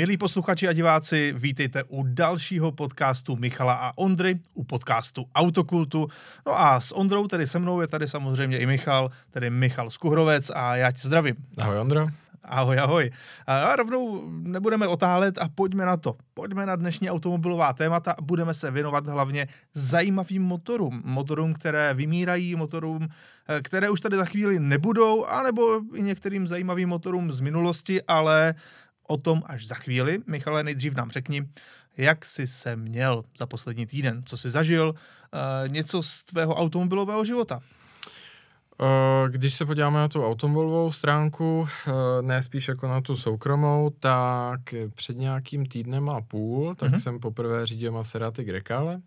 Milí posluchači a diváci, vítejte u dalšího podcastu Michala a Ondry, u podcastu Autokultu. No a s Ondrou, tedy se mnou, je tady samozřejmě i Michal, tedy Michal Skuhrovec a já tě zdravím. Ahoj Ondro. Ahoj, ahoj. A rovnou nebudeme otálet a pojďme na to. Pojďme na dnešní automobilová témata a budeme se věnovat hlavně zajímavým motorům. Motorům, které vymírají, motorům, eh, které už tady za chvíli nebudou, anebo i některým zajímavým motorům z minulosti, ale o tom až za chvíli. Michale, nejdřív nám řekni, jak jsi se měl za poslední týden, co jsi zažil, uh, něco z tvého automobilového života. Eh, když se podíváme na tu automobilovou stránku, eh, ne spíš jako na tu soukromou, tak před nějakým týdnem a půl, tak mm-hmm. jsem poprvé řídil Maserati Grecale.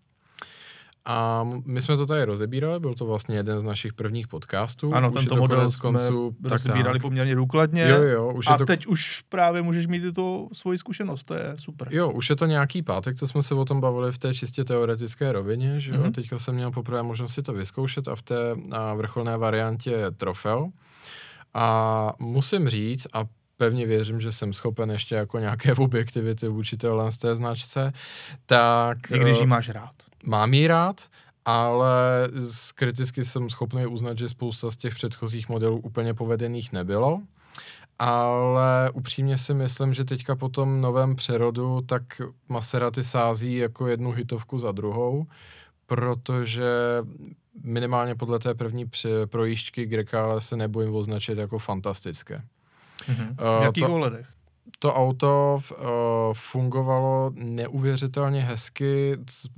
A my jsme to tady rozebírali, byl to vlastně jeden z našich prvních podcastů. Ano, už tento model jsme konců, rozebírali tak, poměrně důkladně. Jo, jo, už a je to... teď už právě můžeš mít tu svoji zkušenost, to je super. Jo, už je to nějaký pátek, co jsme se o tom bavili v té čistě teoretické rovině, že jo? Mm-hmm. Teďka jsem měl poprvé možnost si to vyzkoušet a v té a vrcholné variantě trofeo. A musím říct, a pevně věřím, že jsem schopen ještě jako nějaké objektivity vůči téhle z té značce, tak... I když ji eh, máš rád mám ji rád, ale kriticky jsem schopný uznat, že spousta z těch předchozích modelů úplně povedených nebylo. Ale upřímně si myslím, že teďka po tom novém přerodu tak Maserati sází jako jednu hitovku za druhou, protože minimálně podle té první projížďky Grecale se nebojím označit jako fantastické. Mm-hmm. Uh, v jakých to, ohledech? To auto uh, fungovalo neuvěřitelně hezky,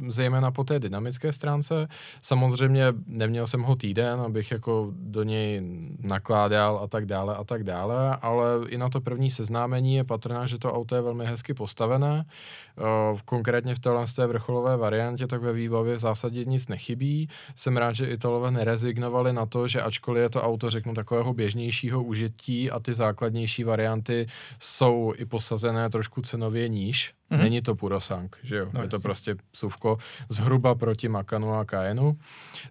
zejména po té dynamické stránce. Samozřejmě neměl jsem ho týden, abych jako do něj nakládal a tak dále a tak dále, ale i na to první seznámení je patrné, že to auto je velmi hezky postavené. Uh, konkrétně v téhle té vrcholové variantě tak ve výbavě v zásadě nic nechybí. Jsem rád, že Italové nerezignovali na to, že ačkoliv je to auto, řeknu, takového běžnějšího užití a ty základnější varianty jsou i posazené trošku cenově níž. Mm-hmm. Není to Purosang, že jo? No, je to prostě suvko zhruba proti Makanu a Cayenu.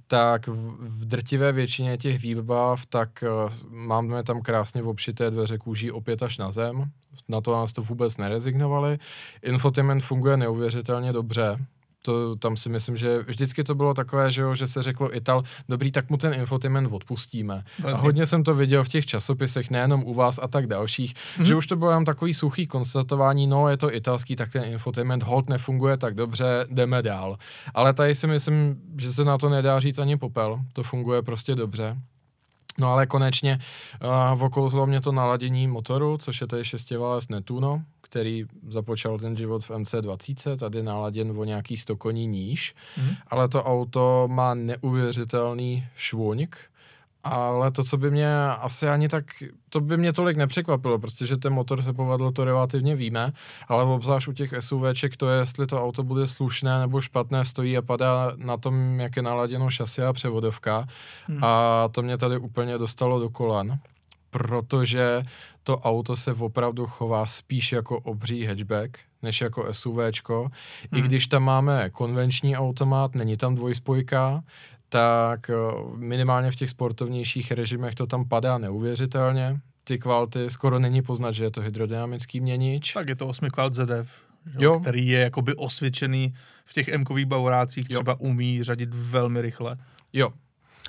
Tak v, v drtivé většině těch výbav, tak uh, máme tam krásně obšité dveře kůží opět až na zem. Na to nás to vůbec nerezignovali. Infotainment funguje neuvěřitelně dobře to tam si myslím, že vždycky to bylo takové, že, jo, že se řeklo Ital, dobrý, tak mu ten infotainment odpustíme. Vlastně. A hodně jsem to viděl v těch časopisech, nejenom u vás a tak dalších, mm-hmm. že už to bylo jen takový suchý konstatování, no je to italský, tak ten infotainment hold nefunguje tak dobře, jdeme dál. Ale tady si myslím, že se na to nedá říct ani popel, to funguje prostě dobře. No ale konečně uh, okouzlo mě to naladění motoru, což je tady šestiválec Netuno, který započal ten život v MC20, tady naladěn o nějaký 100 koní níž, mm. ale to auto má neuvěřitelný švůňk, ale to, co by mě asi ani tak, to by mě tolik nepřekvapilo, protože ten motor se povedl, to relativně víme, ale obzvlášť u těch SUVček to je, jestli to auto bude slušné nebo špatné, stojí a padá na tom, jak je naladěno šasi a převodovka hmm. a to mě tady úplně dostalo do kolen protože to auto se opravdu chová spíš jako obří hatchback, než jako SUVčko. Hmm. I když tam máme konvenční automat, není tam dvojspojka, tak eh, minimálně v těch sportovnějších režimech to tam padá neuvěřitelně. Ty kvality skoro není poznat, že je to hydrodynamický měnič. Tak je to 8 kvalt ZF, jo? který je jakoby osvědčený v těch M-kových bavorácích, třeba umí řadit velmi rychle. Jo,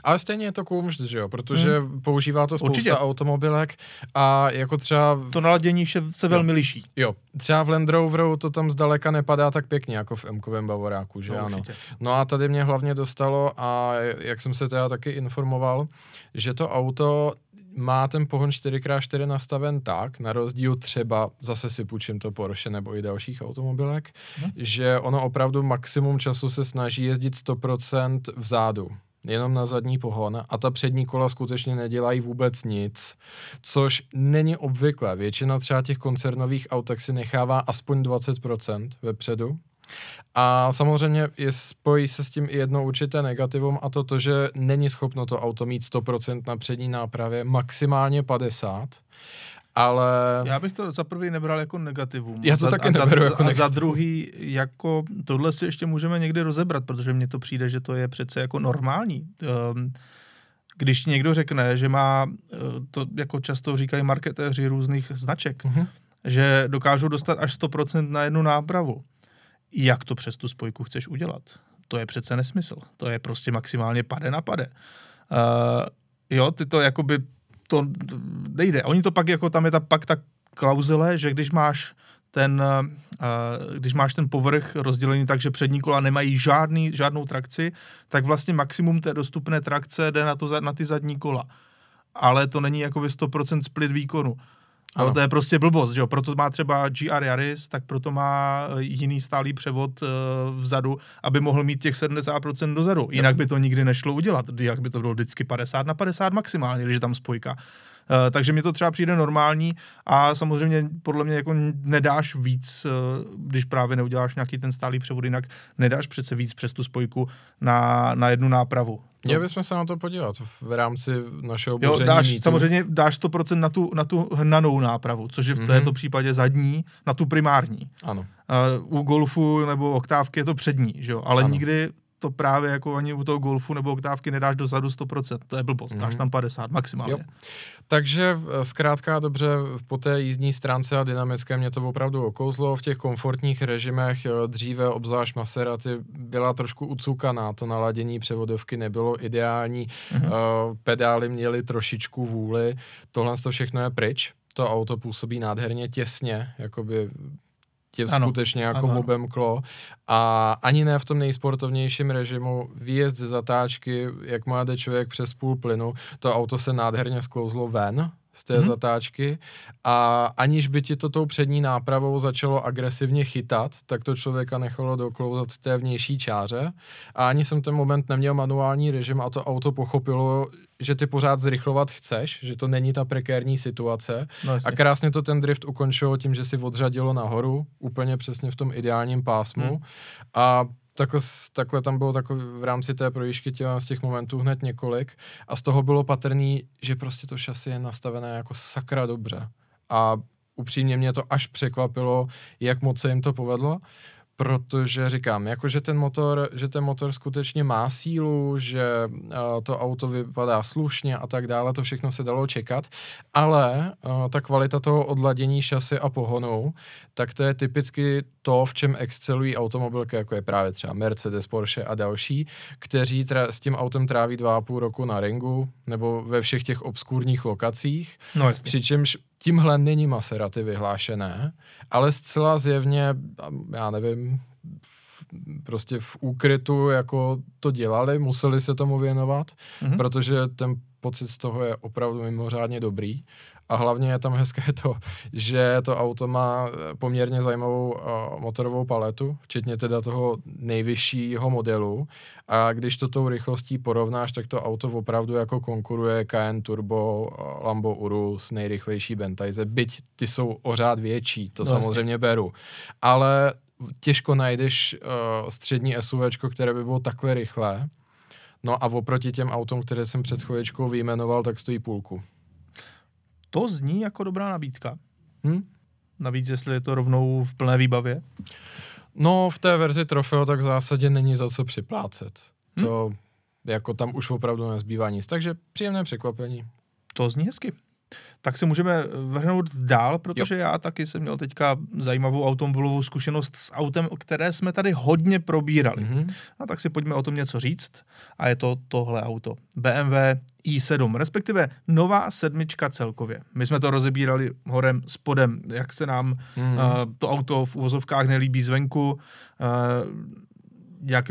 ale stejně je to kumšt, že jo, protože hmm. používá to spousta Určitě. automobilek a jako třeba... To naladění se, se velmi jo. liší. Jo, třeba v Land Roveru to tam zdaleka nepadá tak pěkně jako v M-kovém Bavoráku, že no, ano. Určitě. No a tady mě hlavně dostalo a jak jsem se teda taky informoval, že to auto má ten pohon 4x4 nastaven tak, na rozdíl třeba, zase si půjčím to Porsche nebo i dalších automobilek, hmm. že ono opravdu maximum času se snaží jezdit 100% vzadu jenom na zadní pohon a ta přední kola skutečně nedělají vůbec nic, což není obvyklé. Většina třeba těch koncernových aut tak si nechává aspoň 20% vepředu. A samozřejmě je, spojí se s tím i jedno určité negativum a to to, že není schopno to auto mít 100% na přední nápravě, maximálně 50% ale... Já bych to za prvý nebral jako negativum. Já to za, taky neberu za, jako negativum. A za druhý, jako tohle si ještě můžeme někdy rozebrat, protože mně to přijde, že to je přece jako normální. Um, když někdo řekne, že má, eh, to jako často říkají marketéři různých značek, uh-huh. že dokážou dostat až 100% na jednu nápravu. Jak to přes tu spojku chceš udělat? To je přece nesmysl. To je prostě maximálně pade na pade. Uh, jo, ty to jakoby, to nejde. Oni to pak, jako tam je ta, pak ta klauzule, že když máš ten, uh, když máš ten povrch rozdělený tak, že přední kola nemají žádný, žádnou trakci, tak vlastně maximum té dostupné trakce jde na, to, na ty zadní kola. Ale to není jako 100% split výkonu. Ale to je prostě blbost, že jo? Proto má třeba GR Yaris, tak proto má jiný stálý převod uh, vzadu, aby mohl mít těch 70% dozadu. Jinak by to nikdy nešlo udělat, jak by to bylo vždycky 50 na 50 maximálně, když je tam spojka. Uh, takže mi to třeba přijde normální a samozřejmě podle mě jako nedáš víc, uh, když právě neuděláš nějaký ten stálý převod, jinak nedáš přece víc přes tu spojku na, na jednu nápravu. Měli bychom se na to podívat v rámci našeho jo, dáš, mýtu. Samozřejmě dáš 100% na tu, na tu hnanou nápravu, což je v mm-hmm. této případě zadní, na tu primární. Ano. Uh, u golfu nebo oktávky je to přední, že jo? ale ano. nikdy to právě jako ani u toho golfu nebo oktávky nedáš dozadu 100%. To je blbost, mm-hmm. dáš mhm. tam 50 maximálně. Jo. Takže zkrátka dobře, po té jízdní stránce a dynamické mě to opravdu okouzlo. V těch komfortních režimech dříve, obzvlášť Maserati, byla trošku ucukaná. To naladění převodovky nebylo ideální. Mm-hmm. Pedály měly trošičku vůli. Tohle to všechno je pryč to auto působí nádherně těsně, jakoby tě ano, skutečně jako ano. obemklo a ani ne v tom nejsportovnějším režimu, výjezd ze zatáčky, jak má jde člověk přes půl plynu, to auto se nádherně sklouzlo ven, z té hmm. zatáčky a aniž by ti to tou přední nápravou začalo agresivně chytat, tak to člověka nechalo doklouzat z té vnější čáře a ani jsem ten moment neměl manuální režim a to auto pochopilo, že ty pořád zrychlovat chceš, že to není ta prekérní situace. No, a krásně to ten drift ukončilo tím, že si odřadilo nahoru, úplně přesně v tom ideálním pásmu. Hmm. a takhle, takhle tam bylo takový, v rámci té projížďky těla z těch momentů hned několik. A z toho bylo patrný, že prostě to šasy je nastavené jako sakra dobře. A upřímně mě to až překvapilo, jak moc se jim to povedlo, protože říkám, jako že ten motor, že ten motor skutečně má sílu, že uh, to auto vypadá slušně a tak dále, to všechno se dalo čekat, ale uh, ta kvalita toho odladění šasy a pohonu, tak to je typicky to, v čem excelují automobilky, jako je právě třeba Mercedes, Porsche a další, kteří tra- s tím autem tráví dva a půl roku na ringu nebo ve všech těch obskurních lokacích, no, přičemž Tímhle není Maserati vyhlášené, ale zcela zjevně, já nevím, v, prostě v úkrytu jako to dělali, museli se tomu věnovat, mm-hmm. protože ten pocit z toho je opravdu mimořádně dobrý a hlavně je tam hezké to, že to auto má poměrně zajímavou uh, motorovou paletu, včetně teda toho nejvyššího modelu. A když to tou rychlostí porovnáš, tak to auto opravdu jako konkuruje Cayenne Turbo, uh, Lambo Urus, nejrychlejší Bentayze, byť ty jsou o řád větší, to no, samozřejmě jasně. beru. Ale těžko najdeš uh, střední SUV, které by bylo takhle rychlé. No a oproti těm autům, které jsem před chvíličkou vyjmenoval, tak stojí půlku. To zní jako dobrá nabídka. Hm? Navíc, jestli je to rovnou v plné výbavě. No, v té verzi Trofeo tak v zásadě není za co připlácet. Hm? To jako tam už opravdu nezbývá nic. Takže příjemné překvapení. To zní hezky tak se můžeme vrhnout dál, protože jo. já taky jsem měl teďka zajímavou automobilovou zkušenost s autem, které jsme tady hodně probírali. Mm-hmm. A tak si pojďme o tom něco říct. A je to tohle auto. BMW i7, respektive nová sedmička celkově. My jsme to rozebírali horem, spodem, jak se nám mm-hmm. uh, to auto v uvozovkách nelíbí zvenku, uh, jak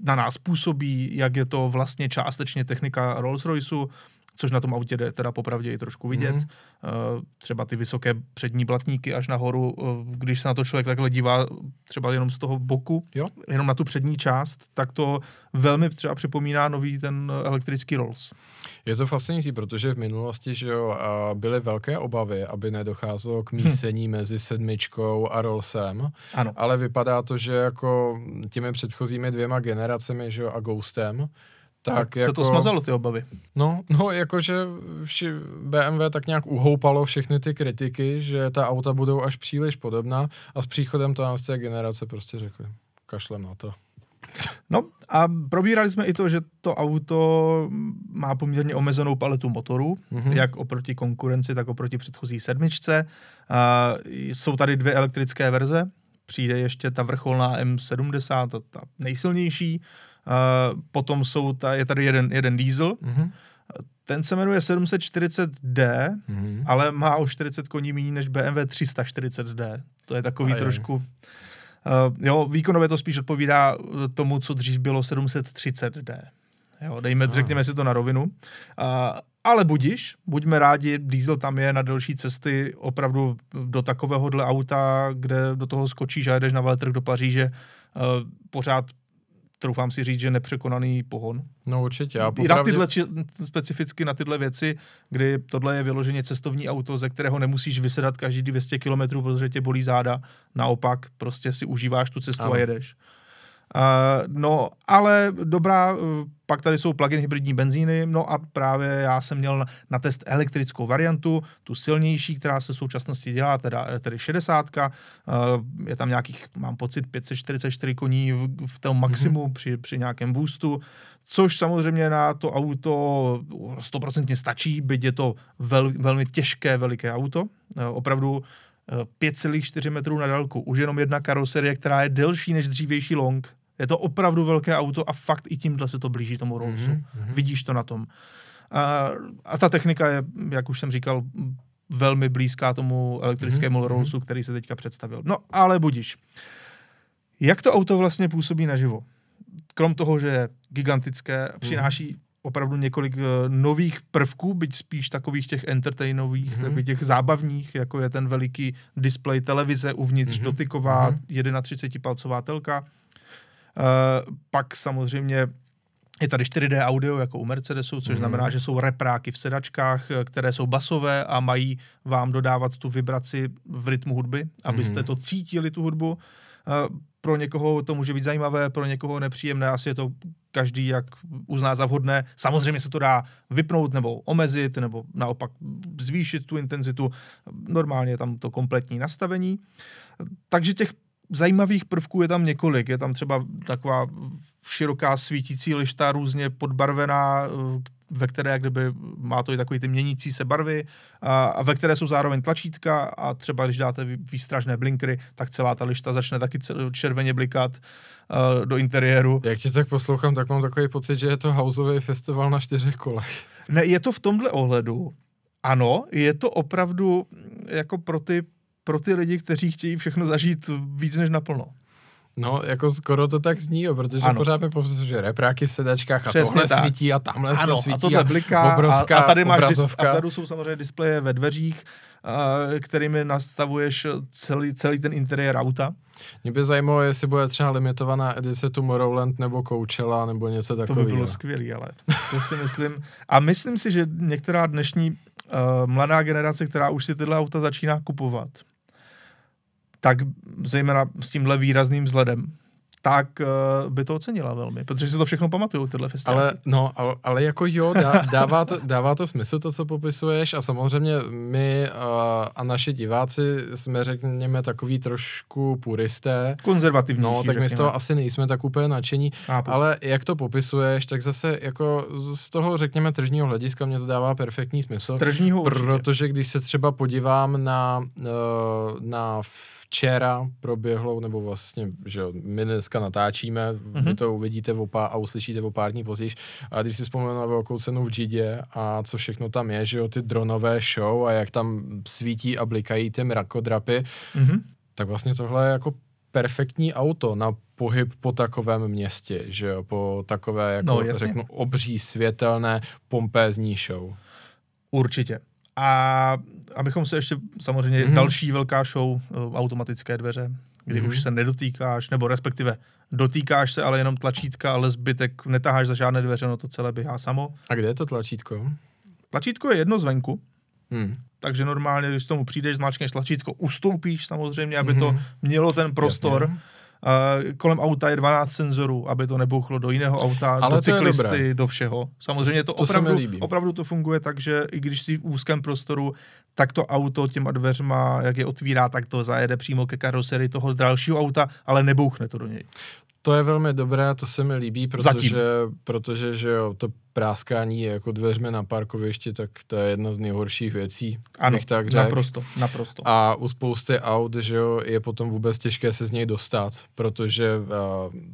na nás působí, jak je to vlastně částečně technika Rolls-Royceu, což na tom autě jde teda popravdě i trošku vidět. Mm-hmm. Třeba ty vysoké přední blatníky až nahoru, eh, když se na to člověk takhle dívá třeba jenom z toho boku, jo. jenom na tu přední část, tak to velmi třeba připomíná nový ten elektrický Rolls. Je to fascinující, protože v minulosti že jo, byly velké obavy, aby nedocházelo k hm. mísení hm. mezi sedmičkou a Rollsem, ano. ale vypadá to, že jako těmi předchozími dvěma generacemi že jo, a Ghostem, tak, tak jako, se to smazalo, ty obavy. No, no jakože BMW tak nějak uhoupalo všechny ty kritiky, že ta auta budou až příliš podobná a s příchodem té generace prostě řekli, kašlem na to. No a probírali jsme i to, že to auto má poměrně omezenou paletu motorů, mm-hmm. jak oproti konkurenci, tak oproti předchozí sedmičce. Uh, jsou tady dvě elektrické verze, přijde ještě ta vrcholná M70, ta, ta nejsilnější. Uh, potom jsou ta, je tady jeden, jeden diesel, mm-hmm. Ten se jmenuje 740D, mm-hmm. ale má o 40 koní méně než BMW 340D. To je takový Ajaj. trošku... Uh, jo, výkonově to spíš odpovídá tomu, co dřív bylo 730D. Jo, dejme, Aha. řekněme si to na rovinu. Uh, ale budiš, buďme rádi, diesel tam je na delší cesty opravdu do takovéhohle auta, kde do toho skočíš a jedeš na veletrh do Paříže, uh, pořád troufám si říct, že nepřekonaný pohon. No určitě. A popravdě... I na tyhle, specificky na tyhle věci, kdy tohle je vyloženě cestovní auto, ze kterého nemusíš vysedat každý 200 km, protože tě bolí záda. Naopak, prostě si užíváš tu cestu ano. a jedeš. No, ale dobrá, uh, pak tady jsou plug-in hybridní benzíny, no a právě já jsem měl na, test elektrickou variantu, tu silnější, která se v současnosti dělá, teda, tedy 60. Uh, je tam nějakých, mám pocit, 544 koní v, v tom maximu mm-hmm. při, při nějakém boostu, což samozřejmě na to auto 100% stačí, byť je to vel, velmi těžké, veliké auto. Opravdu 5,4 metrů na délku. Už jenom jedna karoserie, která je delší než dřívější long. Je to opravdu velké auto a fakt i tímhle se to blíží tomu Rollsu. Mm-hmm. Vidíš to na tom. A, a ta technika je, jak už jsem říkal, velmi blízká tomu elektrickému mm-hmm. Rollsu, který se teďka představil. No, ale budíš. Jak to auto vlastně působí naživo? Krom toho, že je gigantické, přináší opravdu několik uh, nových prvků, byť spíš takových těch entertainových, mm-hmm. takových těch zábavních, jako je ten veliký displej televize, uvnitř mm-hmm. dotyková mm-hmm. 31-palcová telka. Uh, pak samozřejmě je tady 4D audio jako u Mercedesu, což mm. znamená, že jsou repráky v sedačkách, eh, které jsou basové a mají vám dodávat tu vibraci v rytmu hudby, abyste mm. to cítili, tu hudbu. Uh, pro někoho to může být zajímavé, pro někoho nepříjemné, asi je to každý, jak uzná za vhodné. Samozřejmě se to dá vypnout nebo omezit, nebo naopak zvýšit tu intenzitu. Normálně je tam to kompletní nastavení. Takže těch zajímavých prvků je tam několik. Je tam třeba taková široká svítící lišta, různě podbarvená, ve které jak kdyby má to i takový ty měnící se barvy a, a ve které jsou zároveň tlačítka a třeba když dáte výstražné blinkry, tak celá ta lišta začne taky červeně blikat uh, do interiéru. Jak tě tak poslouchám, tak mám takový pocit, že je to houseový festival na čtyřech kolech. Ne, je to v tomhle ohledu. Ano, je to opravdu jako pro ty, pro ty lidi, kteří chtějí všechno zažít víc než naplno. No, jako skoro to tak zní, jo, protože ano. pořád mi popisuju, že repráky v sedačkách a Přesně tohle tak. svítí a tamhle ano, to svítí a tohle bliká obrovská a, a tady máš obrazovka. Dis, a vzadu jsou samozřejmě displeje ve dveřích, kterými nastavuješ celý, celý ten interiér auta. Mě by zajímalo, jestli bude třeba limitovaná edice Tomorrowland nebo Coachella nebo něco takového. To by bylo skvělé, ale to si myslím. A myslím si, že některá dnešní uh, mladá generace, která už si tyhle auta začíná kupovat, tak zejména s tímhle výrazným vzhledem, tak uh, by to ocenila velmi, protože si to všechno pamatují, tyhle festivaly. Ale, no, ale, ale jako jo, dá, dává, to, dává to smysl, to, co popisuješ a samozřejmě my uh, a naši diváci jsme, řekněme, takový trošku puristé. Konzervativní. No, tak my z toho asi nejsme tak úplně nadšení, Chápu. ale jak to popisuješ, tak zase jako z toho, řekněme, tržního hlediska mě to dává perfektní smysl. Z tržního určitě. Protože když se třeba podívám na, uh, na včera proběhlou, nebo vlastně, že my dneska natáčíme, mm-hmm. vy to uvidíte v opá- a uslyšíte o pár dní později, a když si vzpomenu na velkou cenu v Gidě a co všechno tam je, že jo, ty dronové show a jak tam svítí a blikají ty mrakodrapy, mm-hmm. tak vlastně tohle je jako perfektní auto na pohyb po takovém městě, že jo, po takové, jako no, řeknu, obří, světelné, pompézní show. Určitě. A abychom se ještě, samozřejmě mm-hmm. další velká show, eh, automatické dveře, kdy mm-hmm. už se nedotýkáš, nebo respektive dotýkáš se, ale jenom tlačítka, ale zbytek netaháš za žádné dveře, no to celé běhá samo. A kde je to tlačítko? Tlačítko je jedno zvenku, hmm. takže normálně, když tomu přijdeš, zmáčkneš tlačítko, ustoupíš samozřejmě, aby mm-hmm. to mělo ten prostor. Jasně kolem auta je 12 senzorů, aby to nebouchlo do jiného auta, Ale do cyklisty, do všeho. Samozřejmě to, to, to opravdu, opravdu to funguje tak, že i když jsi v úzkém prostoru, tak to auto těma dveřma, jak je otvírá, tak to zajede přímo ke karoserii toho dalšího auta, ale nebouchne to do něj. To je velmi dobré, to se mi líbí, protože, protože že jo, to práskání jako dveřmi na parkovišti, tak to je jedna z nejhorších věcí. Ano, tak řek. naprosto, naprosto. A u spousty aut, že jo, je potom vůbec těžké se z něj dostat, protože uh,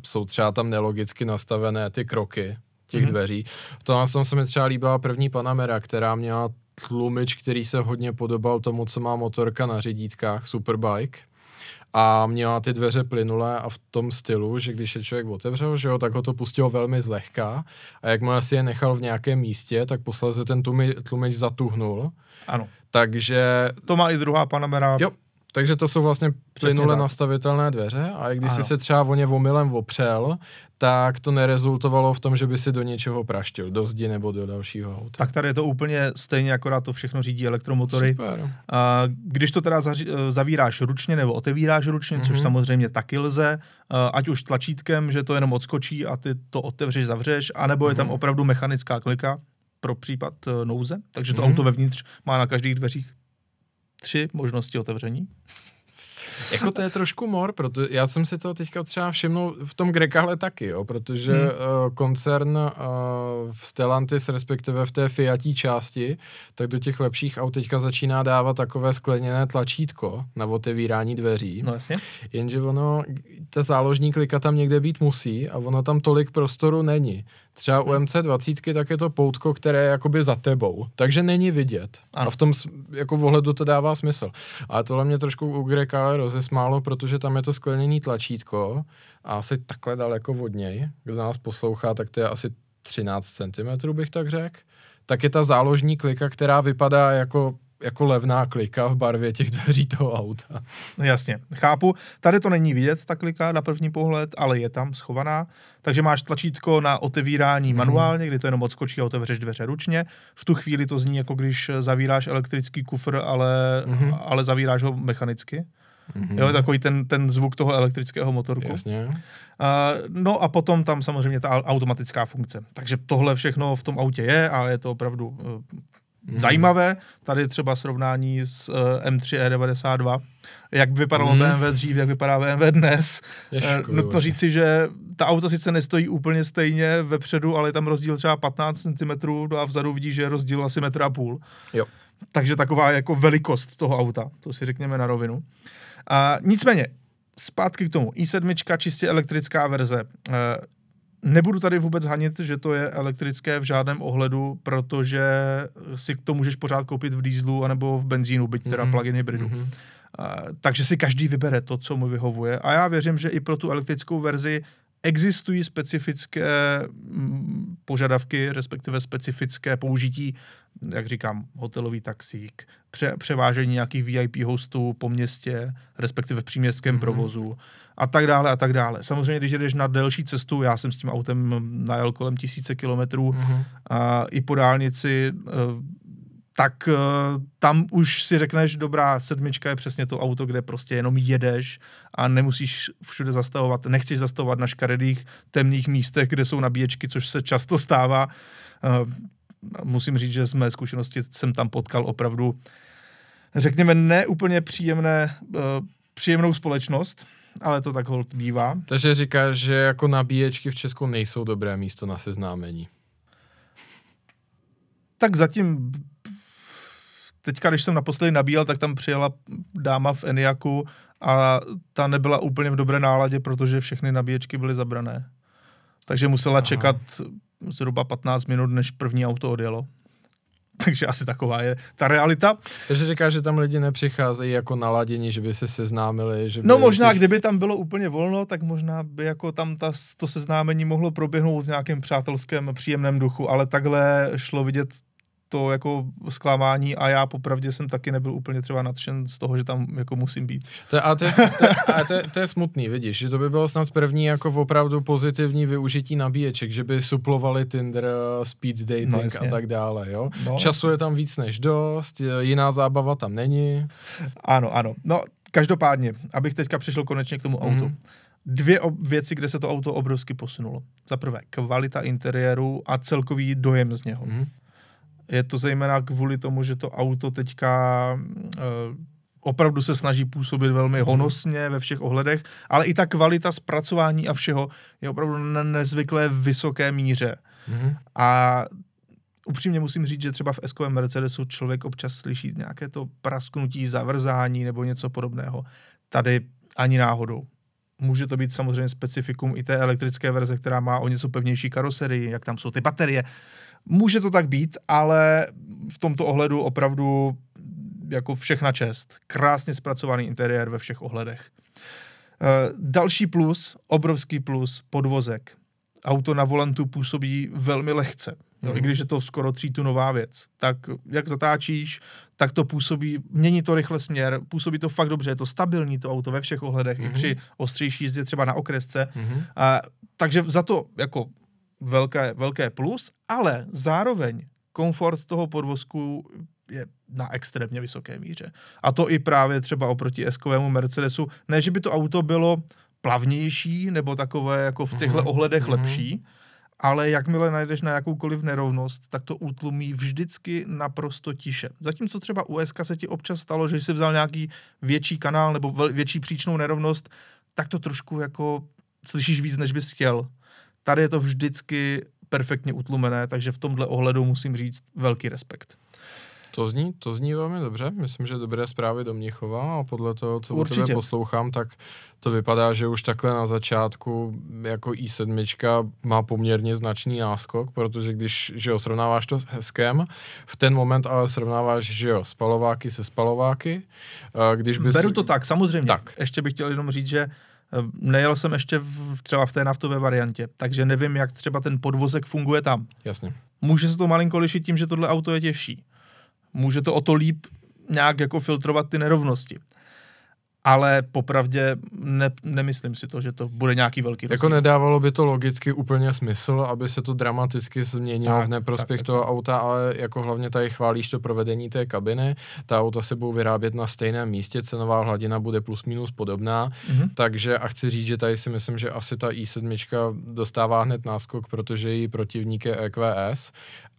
jsou třeba tam nelogicky nastavené ty kroky těch mm-hmm. dveří. V tom se mi třeba líbila první Panamera, která měla tlumič, který se hodně podobal tomu, co má motorka na řidítkách, Superbike a měla ty dveře plynulé a v tom stylu, že když je člověk otevřel, že jo, tak ho to pustilo velmi zlehka a jakmile si je nechal v nějakém místě, tak posledně ten tlumič zatuhnul. Ano. Takže... To má i druhá Panamera. Jo, takže to jsou vlastně plynule nastavitelné dveře a i když ano. si se třeba o ně omylem opřel, tak to nerezultovalo v tom, že by si do něčeho praštil, do zdi nebo do dalšího auta. Tak tady je to úplně stejně, akorát to všechno řídí elektromotory. Super. A když to teda zavíráš ručně nebo otevíráš ručně, mm-hmm. což mhm. samozřejmě taky lze, ať už tlačítkem, že to jenom odskočí a ty to otevřeš, zavřeš, anebo mm-hmm. je tam mhm. opravdu mechanická klika pro případ e, nouze, takže to mm-hmm. auto vevnitř má na každých dveřích tři možnosti otevření. Jako to je trošku mor, protože já jsem si to teďka třeba všimnul v tom Grekale taky, jo, protože hmm. uh, koncern uh, v Stellantis, respektive v té Fiatí části, tak do těch lepších aut teďka začíná dávat takové skleněné tlačítko na otevírání dveří. No jasně. Jenže ono, ta záložní klika tam někde být musí a ono tam tolik prostoru není. Třeba u MC20 tak je to poutko, které je jakoby za tebou, takže není vidět. Ano. A v tom jako ohledu to dává smysl. Ale tohle mě trošku u Grekale rozesmálo, protože tam je to skleněný tlačítko a asi takhle daleko od něj, kdo nás poslouchá, tak to je asi 13 cm, bych tak řekl. Tak je ta záložní klika, která vypadá jako jako levná klika v barvě těch dveří toho auta. No jasně, chápu. Tady to není vidět, ta klika na první pohled, ale je tam schovaná. Takže máš tlačítko na otevírání mm. manuálně, kdy to jenom odskočí a otevřeš dveře ručně. V tu chvíli to zní, jako když zavíráš elektrický kufr, ale, mm. ale zavíráš ho mechanicky. Mm-hmm. Jo, takový ten, ten zvuk toho elektrického motorku. Jasně. Uh, no a potom tam samozřejmě ta automatická funkce. Takže tohle všechno v tom autě je a je to opravdu uh, mm. zajímavé. Tady třeba srovnání s uh, M3 E92, jak vypadalo mm. BMW dřív, jak vypadá BMW dnes. Uh, nutno říci, že ta auto sice nestojí úplně stejně vepředu, ale je tam rozdíl třeba 15 cm a vzadu vidíš, že je rozdíl asi metr a půl. Jo. Takže taková jako velikost toho auta, to si řekněme na rovinu. A nicméně, zpátky k tomu. i7, čistě elektrická verze. E, nebudu tady vůbec hanit, že to je elektrické v žádném ohledu, protože si to můžeš pořád koupit v dýzlu anebo v benzínu, byť teda mm-hmm. plug-in hybridu. Mm-hmm. Uh, takže si každý vybere to, co mu vyhovuje. A já věřím, že i pro tu elektrickou verzi existují specifické mm, požadavky, respektive specifické použití, jak říkám, hotelový taxík, pře- převážení nějakých VIP hostů po městě, respektive v příměstském mm-hmm. provozu a tak dále a tak dále. Samozřejmě, když jdeš na delší cestu, já jsem s tím autem najel kolem tisíce kilometrů mm-hmm. a i po dálnici eh, tak uh, tam už si řekneš, dobrá, sedmička je přesně to auto, kde prostě jenom jedeš a nemusíš všude zastavovat, nechceš zastavovat na škaredých temných místech, kde jsou nabíječky, což se často stává. Uh, musím říct, že z mé zkušenosti jsem tam potkal opravdu, řekněme, neúplně příjemné, uh, příjemnou společnost, ale to tak hold bývá. Takže říkáš, že jako nabíječky v Česku nejsou dobré místo na seznámení. Tak zatím teďka, když jsem naposledy nabíjel, tak tam přijela dáma v Eniaku a ta nebyla úplně v dobré náladě, protože všechny nabíječky byly zabrané. Takže musela Aha. čekat zhruba 15 minut, než první auto odjelo. Takže asi taková je ta realita. Takže říká, že tam lidi nepřicházejí jako naladění, že by se seznámili. Že by no možná, těch... kdyby tam bylo úplně volno, tak možná by jako tam ta, to seznámení mohlo proběhnout v nějakém přátelském, příjemném duchu, ale takhle šlo vidět to jako zklamání a já popravdě jsem taky nebyl úplně třeba nadšen z toho, že tam jako musím být. To, a to je, to, a to, je, to je smutný, vidíš, že to by bylo snad první jako opravdu pozitivní využití nabíječek, že by suplovali Tinder, speed dating no, a tak dále, jo. No. Času je tam víc než dost, jiná zábava tam není. Ano, ano. No, každopádně, abych teďka přišel konečně k tomu mm-hmm. autu dvě věci, kde se to auto obrovsky posunulo. Za prvé, kvalita interiéru a celkový dojem z něho. Mm-hmm. Je to zejména kvůli tomu, že to auto teďka uh, opravdu se snaží působit velmi honosně ve všech ohledech, ale i ta kvalita zpracování a všeho je opravdu na nezvyklé vysoké míře. Mhm. A upřímně musím říct, že třeba v s Mercedesu člověk občas slyší nějaké to prasknutí, zavrzání nebo něco podobného. Tady ani náhodou. Může to být samozřejmě specifikum i té elektrické verze, která má o něco pevnější karoserii, jak tam jsou ty baterie. Může to tak být, ale v tomto ohledu opravdu jako všechna čest. Krásně zpracovaný interiér ve všech ohledech. E, další plus, obrovský plus, podvozek. Auto na volantu působí velmi lehce. Jo, Mhm. I když je to skoro třítunová věc. Tak jak zatáčíš, tak to působí, mění to rychle směr, působí to fakt dobře, je to stabilní to auto ve všech ohledech, i Mhm. při ostřejší jízdě třeba na okresce. Mhm. A, takže za to jako velké, velké plus, ale zároveň komfort toho podvozku je na extrémně vysoké míře. A to i právě třeba oproti S-kovému Mercedesu. Ne, že by to auto bylo plavnější nebo takové jako v těchto Mhm, ohledech mhm. lepší, ale jakmile najdeš na jakoukoliv nerovnost, tak to utlumí vždycky naprosto tiše. Zatímco třeba u SK se ti občas stalo, že jsi vzal nějaký větší kanál nebo větší příčnou nerovnost, tak to trošku jako slyšíš víc, než bys chtěl. Tady je to vždycky perfektně utlumené, takže v tomhle ohledu musím říct velký respekt. To zní, to zní velmi dobře. Myslím, že dobré zprávy do Mnichova a podle toho, co Určitě. o tebe poslouchám, tak to vypadá, že už takhle na začátku jako i7 má poměrně značný náskok, protože když že jo, srovnáváš to s hezkem, v ten moment ale srovnáváš že jo, spalováky se spalováky. Když bys... Beru to tak, samozřejmě. Tak. Ještě bych chtěl jenom říct, že nejel jsem ještě v, třeba v té naftové variantě, takže nevím, jak třeba ten podvozek funguje tam. Jasně. Může se to malinko lišit tím, že tohle auto je těžší. Může to o to líp nějak jako filtrovat ty nerovnosti. Ale popravdě ne, nemyslím si to, že to bude nějaký velký Jako rozdíl. nedávalo by to logicky úplně smysl, aby se to dramaticky změnilo Tak, v neprospěch tak, toho tak. auta, ale jako hlavně tady chválíš to provedení té kabiny. Ta auta se budou vyrábět na stejném místě, cenová hladina bude plus minus podobná, Mhm. takže a chci říct, že tady si myslím, že asi ta i7 dostává hned náskok, protože její protivník je EQS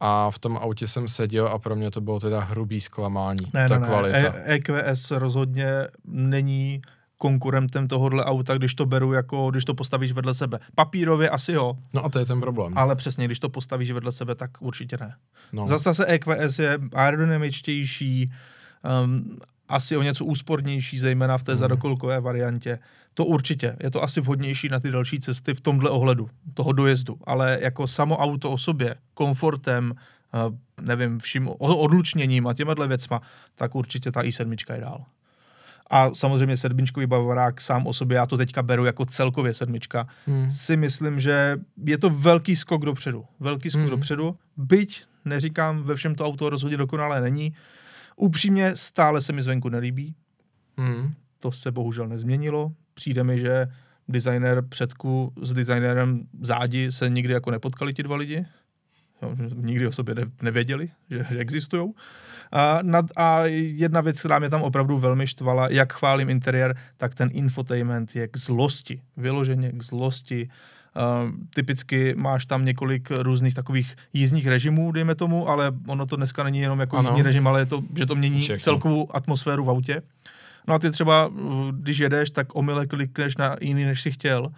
a v tom autě jsem seděl a pro mě to bylo teda hrubý zklamání, Ne, ta ne, ne. kvalita. E- EQS rozhodně není konkurentem tohohle auta, když to beru jako, když to postavíš vedle sebe. Papírově asi jo, No a to je ten problém. ale přesně, když to postavíš vedle sebe, tak určitě ne. No. Zase zase EQS je aerodynamičtější, um, asi o něco úspornější, zejména v té Mhm. zadokolkové variantě. To určitě. Je to asi vhodnější na ty další cesty v tomhle ohledu, toho dojezdu. Ale jako samo auto o sobě, komfortem, uh, nevím, vším odlučněním a těma věcma, tak určitě ta i7 je dál. A samozřejmě sedmičkový bavorák sám o sobě, já to teďka beru jako celkově sedmička, Hmm. si myslím, že je to velký skok dopředu. Velký skok Mhm. dopředu. Byť, neříkám, ve všem to auto rozhodně dokonalé není. Upřímně stále se mi zvenku nelíbí. Hmm. To se bohužel nezměnilo. Přijde mi, že designér předku s designérem zádi se nikdy jako nepotkali ti dva lidi. Jo, nikdy o sobě ne, nevěděli, že, že existují. A, nad, a jedna věc, která mě tam opravdu velmi štvala, jak chválím interiér, tak ten infotainment je k zlosti. Vyloženě k zlosti. Uh, typicky máš tam několik různých takových jízdních režimů, dejme tomu, ale ono to dneska není jenom jako Ano. jízdní režim, ale je to, že to mění Všechno. celkovou atmosféru v autě. No a ty třeba, uh, když jedeš, tak omyle klikneš na jiný, než si chtěl.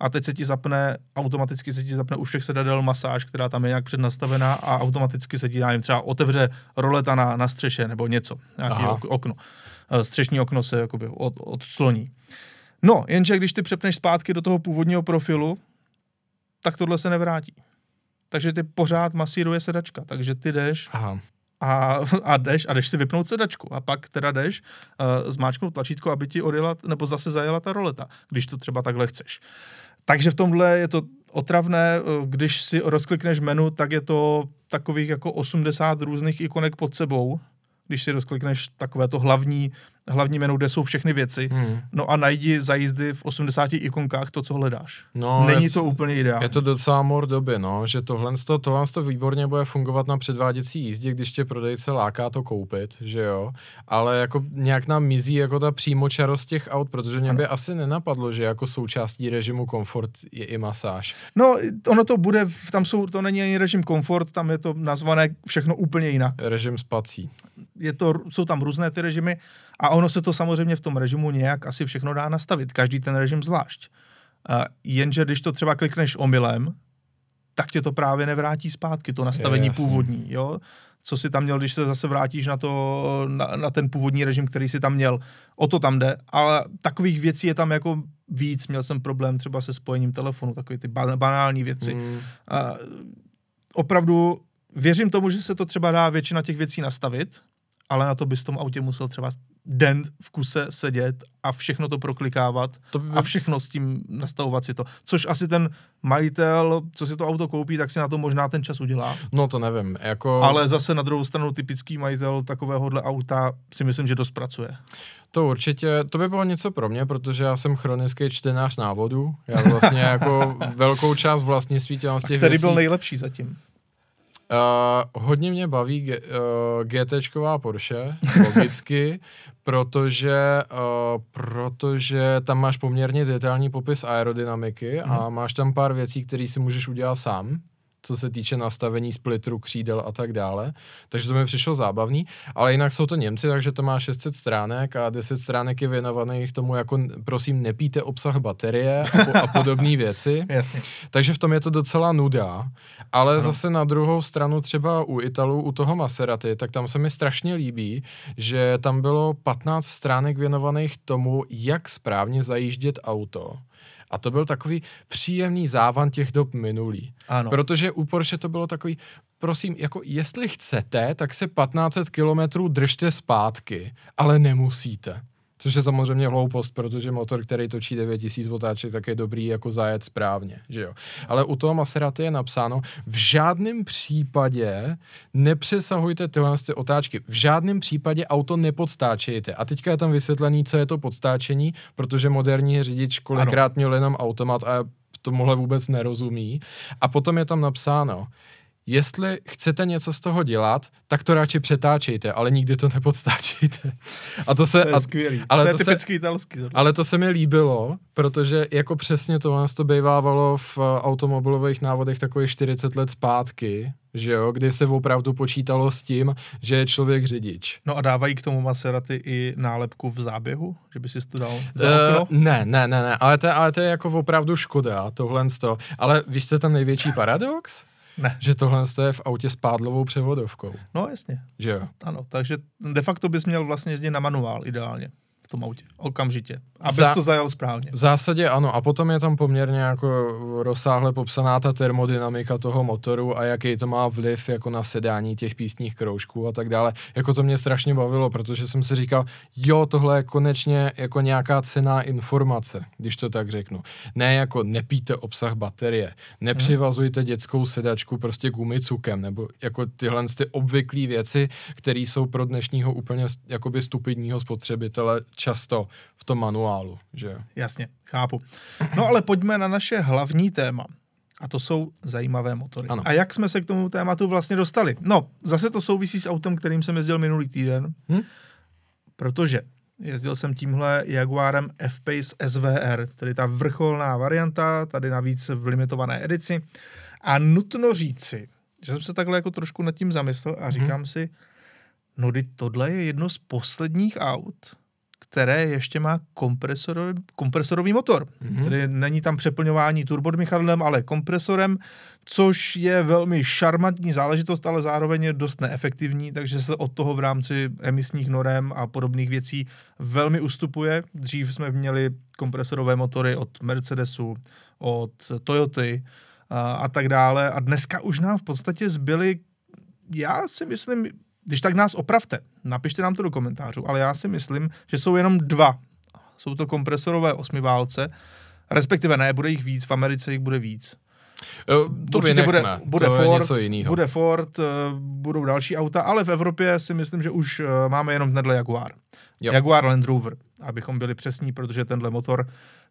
A teď se ti zapne, automaticky se ti zapne u všech sedadel masáž, která tam je nějak přednastavená a automaticky se ti, já nevím, třeba otevře roleta na, na střeše nebo něco, nějaké ok, okno. Eh, Střešní okno se jakoby od, odskloní. No, jenže když ty přepneš zpátky do toho původního profilu, tak tohle se nevrátí. Takže ty pořád masíruje sedačka, takže ty jdeš Aha. a, a jdeš a jdeš si vypnout sedačku a pak teda jdeš uh, zmáčknout tlačítko, aby ti odjela, nebo zase zajela ta roleta, když to třeba takhle chceš. Takže v tomhle je to otravné, eh, když si rozklikneš menu, tak je to takových jako 80 různých ikonek pod sebou, když si rozklikneš takové to hlavní, hlavní menu, kde jsou všechny věci, Hmm. no a najdi za jízdy v 80 ikonkách to, co hledáš. No, Není je- to úplně ideální. Je to docela mor doby, no, že tohle, to, tohle to výborně bude fungovat na předváděcí jízdě, když tě prodejce láká to koupit, že jo, ale jako nějak nám mizí jako ta přímočarost těch aut, protože mě by asi nenapadlo, že jako součástí režimu komfort je i masáž. No, ono to bude, tam jsou, to není ani režim komfort, tam je to nazvané všechno úplně jinak. Režim spací. je to, jsou tam různé ty režimy a ono se to samozřejmě v tom režimu nějak asi všechno dá nastavit, každý ten režim zvlášť. Uh, jenže když to třeba klikneš omylem, tak tě to právě nevrátí zpátky, to nastavení je, původní, jo co si tam měl, když se zase vrátíš na, to, na, na ten původní režim, který si tam měl. O to tam jde, ale takových věcí je tam jako víc. Měl jsem problém třeba se spojením telefonu, takové ty banální věci. Mm. A, opravdu věřím tomu, že se to třeba dá většina těch věcí nastavit, ale na to bys v tom autě musel třeba den v kuse sedět a všechno to proklikávat to by... a všechno s tím nastavovat si to. Což asi ten majitel, co si to auto koupí, tak si na to možná ten čas udělá. No to nevím. Jako... Ale zase na druhou stranu typický majitel takovéhohle auta si myslím, že dost pracuje. To určitě, to by bylo něco pro mě, protože já jsem chronický čtenář návodu. Já vlastně jako velkou část vlastnictví těch Který věcí... byl nejlepší zatím? Uh, hodně mě baví uh, GTčková Porsche, logicky, protože, uh, protože tam máš poměrně detailní popis aerodynamiky mm. a mhm. máš tam pár věcí, které si můžeš udělat sám co se týče nastavení splitru, křídel a tak dále. Takže to mi přišlo zábavný, ale jinak jsou to Němci, takže to má 600 stránek a 10 stránek je věnovaných tomu, jako prosím, nepíte obsah baterie a, po, a podobné věci. Jasně. Takže v tom je to docela nuda, ale ano. zase na druhou stranu třeba u Italů, u toho Maserati, tak tam se mi strašně líbí, že tam bylo 15 stránek věnovaných tomu, jak správně zajíždět auto a to byl takový příjemný závan těch dob minulý. Ano. Protože u Porsche to bylo takový, prosím, jako jestli chcete, tak se 1500 kilometrů držte zpátky, ale nemusíte. Což je samozřejmě hloupost, protože motor, který točí 9000 otáček, tak je dobrý jako zajet správně, že jo. Ale u toho Maserati je napsáno, v žádném případě nepřesahujte tyhle otáčky, v žádném případě auto nepodstáčejte. A teďka je tam vysvětlený, co je to podstáčení, protože moderní řidič kolikrát ano. měl jenom automat a tomuhle vůbec nerozumí. A potom je tam napsáno, jestli chcete něco z toho dělat, tak to radši přetáčejte, ale nikdy to nepodtáčejte. A to se, to je a, skvělý. Ale to, je to typický se, italský. Ale to se mi líbilo, protože jako přesně tohle to bývávalo v automobilových návodech takových 40 let zpátky, že jo, kdy se opravdu počítalo s tím, že je člověk řidič. No a dávají k tomu Maserati i nálepku v záběhu, že by si to dal uh, Ne, ne, ne, ne, ale to, ale to je jako opravdu škoda, tohle to. Ale víš, co je tam největší paradox? Ne. Že tohle je v autě s pádlovou převodovkou. No jasně. Že jo. Ano, takže de facto bys měl vlastně jezdit na manuál ideálně v tom autě. Okamžitě. Abys Zá... to zajel správně. V zásadě ano. A potom je tam poměrně jako rozsáhle popsaná ta termodynamika toho motoru a jaký to má vliv jako na sedání těch písních kroužků a tak dále. Jako to mě strašně bavilo, protože jsem si říkal, jo, tohle je konečně jako nějaká cená informace, když to tak řeknu. Ne jako nepíte obsah baterie, nepřivazujte hmm. dětskou sedačku prostě gumicukem, nebo jako tyhle ty obvyklé věci, které jsou pro dnešního úplně jakoby stupidního spotřebitele často v tom manuálu, že Jasně, chápu. No ale pojďme na naše hlavní téma. A to jsou zajímavé motory. Ano. A jak jsme se k tomu tématu vlastně dostali? No, zase to souvisí s autem, kterým jsem jezdil minulý týden, hm? protože jezdil jsem tímhle Jaguarem F-Pace SVR, tedy ta vrcholná varianta, tady navíc v limitované edici. A nutno říci, že jsem se takhle jako trošku nad tím zamyslel a říkám hm. si, no tohle je jedno z posledních aut, které ještě má kompresorový, kompresorový motor. Mm-hmm. Tedy není tam přeplňování turbodmychadlem, ale kompresorem, což je velmi šarmantní záležitost, ale zároveň je dost neefektivní, takže se od toho v rámci emisních norem a podobných věcí velmi ustupuje. Dřív jsme měli kompresorové motory od Mercedesu, od Toyoty a, a tak dále a dneska už nám v podstatě zbyly já si myslím, když tak nás opravte, napište nám to do komentářů, ale já si myslím, že jsou jenom dva. Jsou to kompresorové osmiválce, respektive ne, bude jich víc, v Americe jich bude víc. To Určitě bude, bude, to Ford, bude Ford, eh, budou další auta, ale v Evropě si myslím, že už eh, máme jenom tenhle Jaguar. Jo. Jaguar Land Rover, abychom byli přesní, protože tenhle motor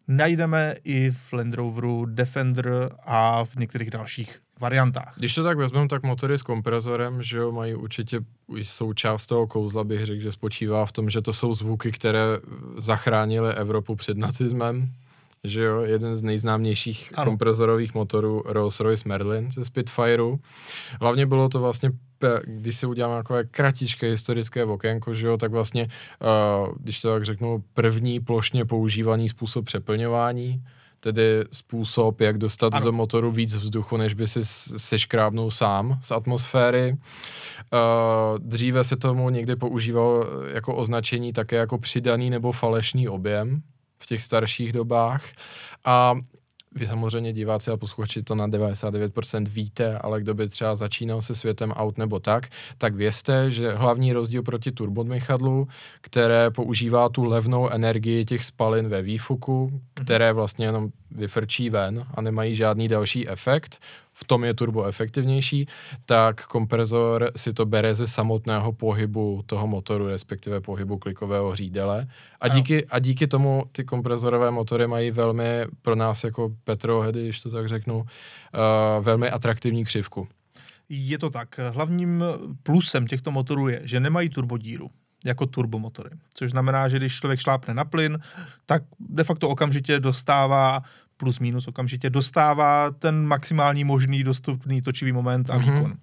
najdeme i v Land Roveru Defender a v některých dalších variantách. Když to tak vezmeme, tak motory s kompresorem, že jo, mají určitě součást toho kouzla, bych řekl, že spočívá v tom, že to jsou zvuky, které zachránily Evropu před nacismem, že jo, jeden z nejznámějších ano. kompresorových motorů Rolls-Royce Merlin ze Spitfireu. Hlavně bylo to vlastně když si uděláme takové kratičké historické okénko, že jo, tak vlastně, uh, když to tak řeknu, první plošně používaný způsob přeplňování, tedy způsob, jak dostat ano. do motoru víc vzduchu, než by si seškrábnul sám z atmosféry. Uh, dříve se tomu někdy používalo jako označení také jako přidaný nebo falešný objem v těch starších dobách. A vy samozřejmě diváci a posluchači to na 99% víte, ale kdo by třeba začínal se světem aut nebo tak, tak vězte, že hlavní rozdíl proti turbomechadlu, které používá tu levnou energii těch spalin ve výfuku, mhm. které vlastně jenom vyfrčí ven a nemají žádný další efekt, v tom je turbo efektivnější, tak kompresor si to bere ze samotného pohybu toho motoru, respektive pohybu klikového řídele. A díky, a díky tomu ty kompresorové motory mají velmi pro nás jako petrohedy, když to tak řeknu, uh, velmi atraktivní křivku. Je to tak. Hlavním plusem těchto motorů je, že nemají turbodíru jako turbomotory. Což znamená, že když člověk šlápne na plyn, tak de facto okamžitě dostává plus minus okamžitě dostává ten maximální možný dostupný točivý moment a mm-hmm. výkon.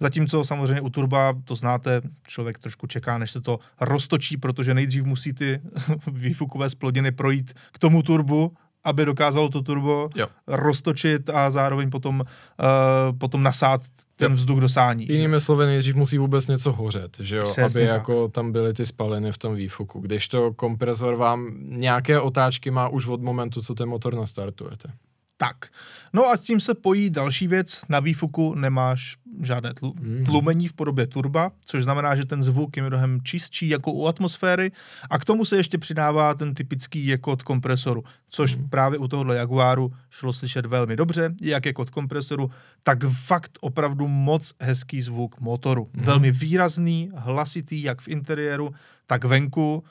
Zatímco samozřejmě u turba, to znáte, člověk trošku čeká, než se to roztočí, protože nejdřív musí ty výfukové splodiny projít k tomu turbu, aby dokázalo to turbo jo. roztočit a zároveň potom, uh, potom nasát ten vzduch do sání. Jinými slovy, nejdřív musí vůbec něco hořet, že jo? Přesně aby tak. jako tam byly ty spaliny v tom výfuku. Když to kompresor vám nějaké otáčky má už od momentu, co ten motor nastartujete. Tak. No a tím se pojí další věc. Na výfuku nemáš žádné tlu, mm. tlumení v podobě turba, což znamená, že ten zvuk je mnohem čistší jako u atmosféry a k tomu se ještě přidává ten typický jako od kompresoru, což mm. právě u tohohle Jaguaru šlo slyšet velmi dobře, jak jako od kompresoru, tak fakt opravdu moc hezký zvuk motoru. Mm. Velmi výrazný, hlasitý, jak v interiéru, tak venku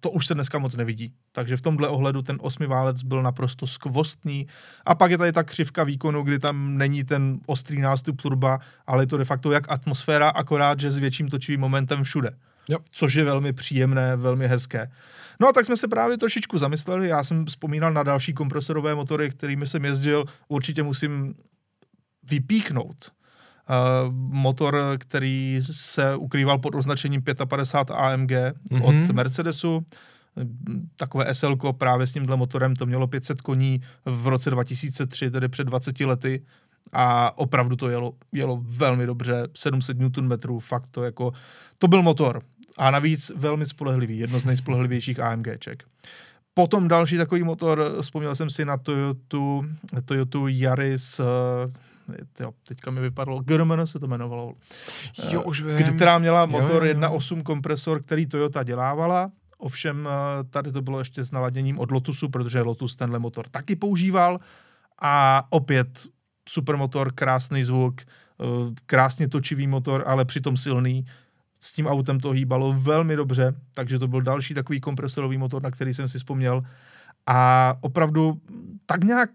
to už se dneska moc nevidí. Takže v tomhle ohledu ten osmiválec byl naprosto skvostný. A pak je tady ta křivka výkonu, kdy tam není ten ostrý nástup turba, ale je to de facto jak atmosféra, akorát, že s větším točivým momentem všude. Jo. Což je velmi příjemné, velmi hezké. No a tak jsme se právě trošičku zamysleli. Já jsem vzpomínal na další kompresorové motory, kterými jsem jezdil. Určitě musím vypíchnout motor, který se ukrýval pod označením 55 AMG mm-hmm. od Mercedesu. Takové SL právě s tímhle motorem, to mělo 500 koní v roce 2003, tedy před 20 lety a opravdu to jelo, jelo velmi dobře, 700 Nm, fakt to jako, to byl motor a navíc velmi spolehlivý, jedno z nejspolehlivějších AMGček. Potom další takový motor, vzpomněl jsem si na Toyota, Toyota Yaris, jo, teďka mi vypadlo, German se to jmenovalo. Jo, už vím. Kdy teda měla motor 1.8 kompresor, který Toyota dělávala, Ovšem eh, tady to bylo ještě s naladěním od Lotusu, protože Lotus tenhle motor taky používal. A opět supermotor, krásný zvuk, eh, krásně točivý motor, ale přitom silný. S tím autem to hýbalo velmi dobře, takže to byl další takový kompresorový motor, na který jsem si vzpomněl. A opravdu tak nějak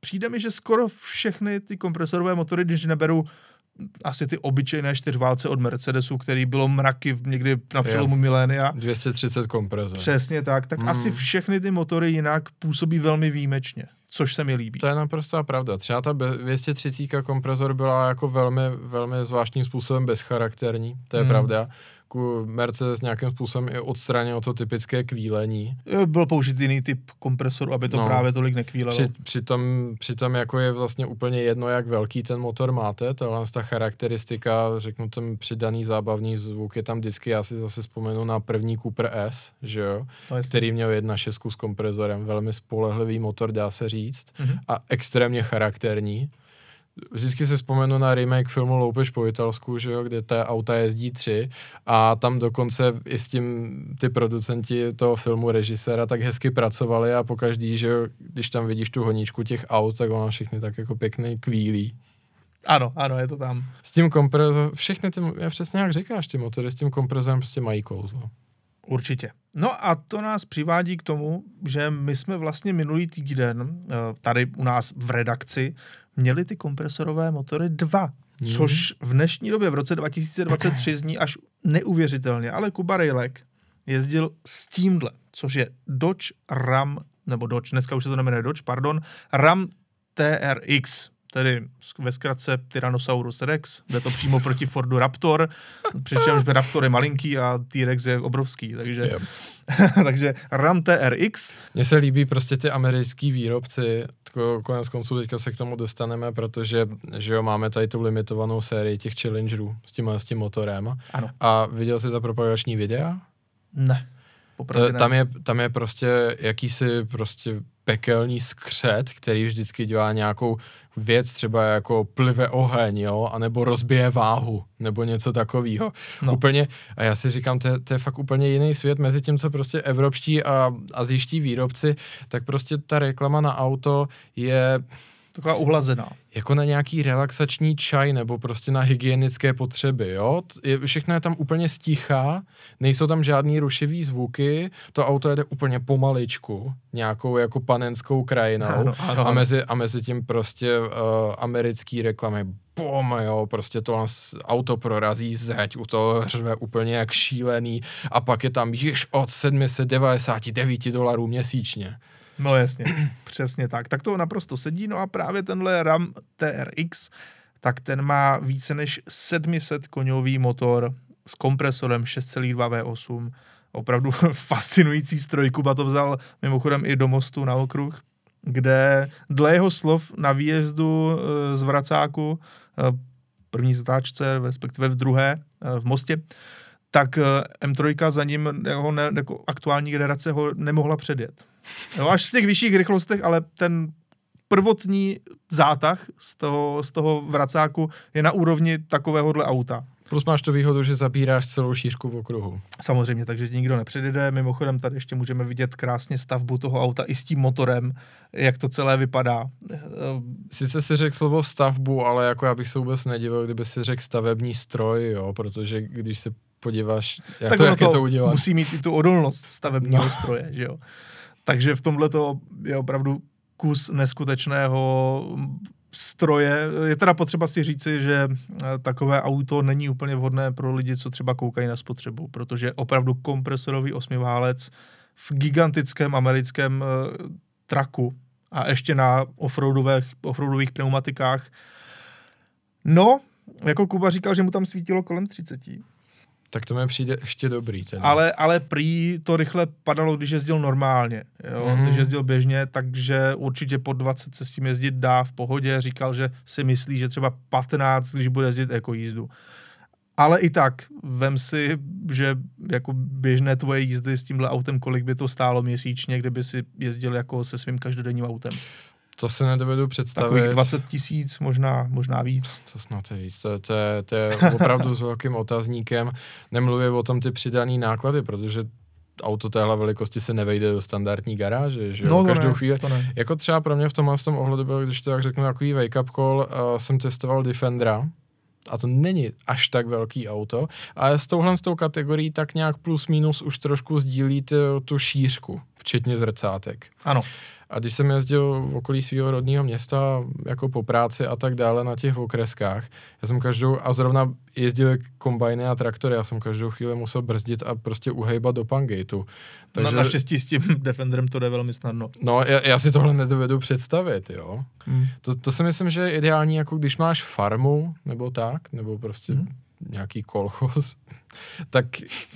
přijde mi, že skoro všechny ty kompresorové motory, když neberu asi ty obyčejné čtyřválce od Mercedesu, který bylo mraky někdy na přelomu milénia. 230 kompresor. Přesně tak, tak mm. asi všechny ty motory jinak působí velmi výjimečně, což se mi líbí. To je naprosto pravda. Třeba ta 230 kompresor byla jako velmi, velmi zvláštním způsobem bezcharakterní, to je mm. pravda Mercedes nějakým způsobem i odstranil to typické kvílení. Byl použit jiný typ kompresoru, aby to no, právě tolik nekvílelo. Při, přitom, přitom jako je vlastně úplně jedno, jak velký ten motor máte, tohle ta charakteristika, řeknu ten přidaný zábavný zvuk je tam vždycky, já si zase vzpomenu na první Cooper S, že jo, no, který měl jedna šestku s komprezorem, velmi spolehlivý motor, dá se říct, mm-hmm. a extrémně charakterní vždycky si vzpomenu na remake filmu Loupež po italsku, že jo, kde ta auta jezdí tři a tam dokonce i s tím ty producenti toho filmu, režiséra, tak hezky pracovali a pokaždý, že jo, když tam vidíš tu honíčku těch aut, tak ona všechny tak jako pěkný kvílí. Ano, ano, je to tam. S tím komprezorem, všechny ty, já přesně jak říkáš, ty motory s tím komprezorem prostě mají kouzlo. Určitě. No a to nás přivádí k tomu, že my jsme vlastně minulý týden eh, tady u nás v redakci měli ty kompresorové motory dva, hmm. což v dnešní době v roce 2023 zní až neuvěřitelně, ale Kuba Rejlek jezdil s tímhle, což je Dodge Ram, nebo Dodge, dneska už se to nemenuje Dodge, pardon, Ram TRX. Tedy ve zkratce Tyrannosaurus Rex, jde to přímo proti Fordu Raptor, přičemž Raptor je malinký a T-Rex je obrovský, takže, takže RAM TRX, Mně se líbí prostě ty americký výrobci, konec konců teďka se k tomu dostaneme, protože že jo, máme tady tu limitovanou sérii těch Challengerů s tím, s tím motorem. ano, A viděl jsi ta propagační videa? ne, To, ne. tam, je, tam je prostě jakýsi prostě pekelný skřet, který vždycky dělá nějakou věc, třeba jako plive oheň, jo, anebo rozbije váhu, nebo něco takového. No. Úplně, a já si říkám, to je, to je fakt úplně jiný svět mezi tím, co prostě evropští a azijští výrobci, tak prostě ta reklama na auto je Taková uhlazená. jako na nějaký relaxační čaj nebo prostě na hygienické potřeby, jo? Je, všechno je tam úplně stichá, nejsou tam žádný rušivý zvuky, to auto jede úplně pomaličku, nějakou jako panenskou krajinou Ano, ano, a, mezi, a mezi tím prostě uh, americký reklamy bom, jo, prostě to auto prorazí zeď, u toho řve úplně jak šílený a pak je tam již od 799 dolarů měsíčně. No jasně, přesně tak. Tak to naprosto sedí. No a právě tenhle RAM TRX, tak ten má více než 700 koňový motor s kompresorem 6,2 V8. Opravdu fascinující stroj. Kuba to vzal mimochodem i do mostu na okruh, kde dle jeho slov na výjezdu eh, z Vracáku, eh, první zatáčce, respektive v druhé, eh, v Mostě, tak eh, M3 za ním jeho jako aktuální generace ho nemohla předjet. Jo, až v těch vyšších rychlostech, ale ten prvotní zátah z toho, z toho vracáku je na úrovni takovéhohle auta. Plus máš tu výhodu, že zabíráš celou šířku v okruhu. Samozřejmě, takže ti nikdo nepředjede. Mimochodem tady ještě můžeme vidět krásně stavbu toho auta i s tím motorem, jak to celé vypadá. Sice si řekl slovo stavbu, ale jako já bych se vůbec nedivil, kdyby si řekl stavební stroj, jo, protože když se podíváš, jak tak to, jak je to udělat. musí mít i tu odolnost stavebního No. stroje, že jo. Takže v tomhle to je opravdu kus neskutečného stroje. Je teda potřeba si říci, že eh, takové auto není úplně vhodné pro lidi, co třeba koukají na spotřebu, protože opravdu kompresorový osmiválec v gigantickém americkém eh, traku a ještě na offroadových, offroadových pneumatikách. No, jako Kuba říkal, že mu tam svítilo kolem 30. Tak to mi přijde ještě dobrý. Teda. Ale, ale prý to rychle padalo, když jezdil normálně, jo? Mhm. Mm-hmm. když jezdil běžně, takže určitě pod 20 se s tím jezdit dá v pohodě. Říkal, že si myslí, že třeba 15, když bude jezdit jako jízdu. Ale i tak, vem si, že jako běžné tvoje jízdy s tímhle autem, kolik by to stálo měsíčně, kdyby si jezdil jako se svým každodenním autem. To se nedovedu představit. Takových 20 tisíc, možná, možná víc. To snad je víc. To, to, je, to je opravdu s velkým otazníkem. Nemluvím o tom ty přidaný náklady, protože auto téhle velikosti se nevejde do standardní garáže, že jo? No, Každou ne, chvíli. ne. Jako třeba pro mě v tomhle v tom ohledu byl, když to tak řeknu, takový wake-up call, uh, jsem testoval Defendera, a to není až tak velký auto, ale s touhle s tou kategorií tak nějak plus minus už trošku sdílí tu, tu šířku, včetně zrcátek. Ano. A když jsem jezdil v okolí svého rodného města jako po práci a tak dále na těch okreskách, já jsem každou, a zrovna jezdil kombajny a traktory, já jsem každou chvíli musel brzdit a prostě uhejbat do pangateu. Takže... Na, naštěstí s tím Defenderem to jde velmi snadno. No, já, já si tohle nedovedu představit, jo. Hmm. To, to si myslím, že je ideální, jako když máš farmu, nebo tak, nebo prostě hmm. Nějaký kolchoz, tak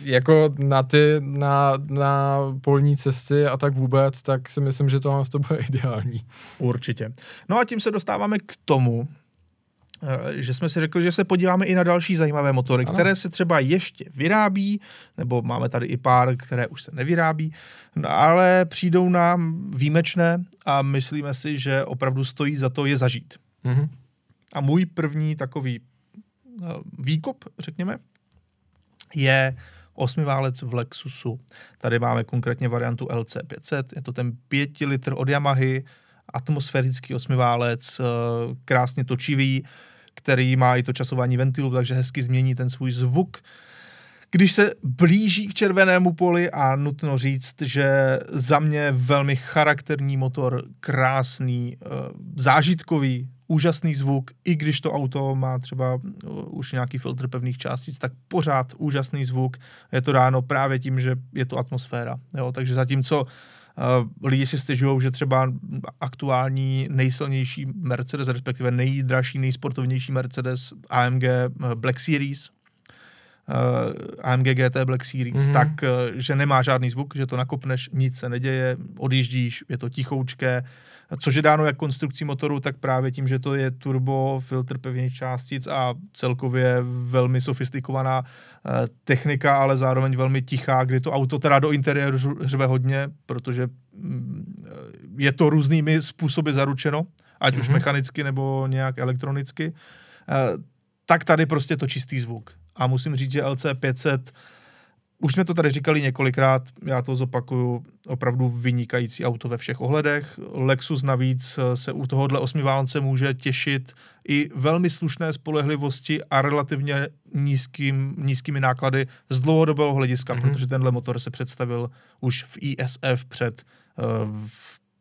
jako na ty, na, na polní cesty a tak vůbec, tak si myslím, že tohle to bude ideální. Určitě. No a tím se dostáváme k tomu, eh, že jsme si řekli, že se podíváme i na další zajímavé motory, Ano. které se třeba ještě vyrábí, nebo máme tady i pár, které už se nevyrábí, no, ale přijdou nám výjimečné a myslíme si, že opravdu stojí za to je zažít. Mhm. A můj první takový výkop, řekněme, je osmiválec v Lexusu. Tady máme konkrétně variantu LC500, je to ten 5 litr od Yamahy, atmosférický osmiválec, eh, krásně točivý, který má i to časování ventilu, takže hezky změní ten svůj zvuk. Když se blíží k červenému poli a nutno říct, že za mě velmi charakterní motor, krásný, eh, zážitkový, úžasný zvuk, i když to auto má třeba eh, už nějaký filtr pevných částic, tak pořád úžasný zvuk. Je to dáno právě tím, že je to atmosféra. Jo? Takže zatímco Uh, lidi si stěžují, že třeba aktuální nejsilnější Mercedes, respektive nejdražší, nejsportovnější Mercedes AMG Black Series, uh, AMG GT Black Series, mm-hmm. tak, uh, že nemá žádný zvuk, že to nakopneš, nic se neděje, odjíždíš, je to tichoučké, což je dáno jak konstrukcí motoru, tak právě tím, že to je turbo, filtr pevných částic a celkově velmi sofistikovaná uh, technika, ale zároveň velmi tichá, kdy to auto teda do interiéru řve hodně, protože mm, je to různými způsoby zaručeno, ať mm-hmm. už mhm. mechanicky nebo nějak elektronicky. Uh, tak tady prostě to čistý zvuk. A musím říct, že LC 500, už jsme to tady říkali několikrát, já to zopakuju, opravdu vynikající auto ve všech ohledech. Lexus navíc se u tohohle osmiválence může těšit i velmi slušné spolehlivosti a relativně nízkým, nízkými náklady z dlouhodobého hlediska, mm-hmm. protože tenhle motor se představil už v ISF před, uh,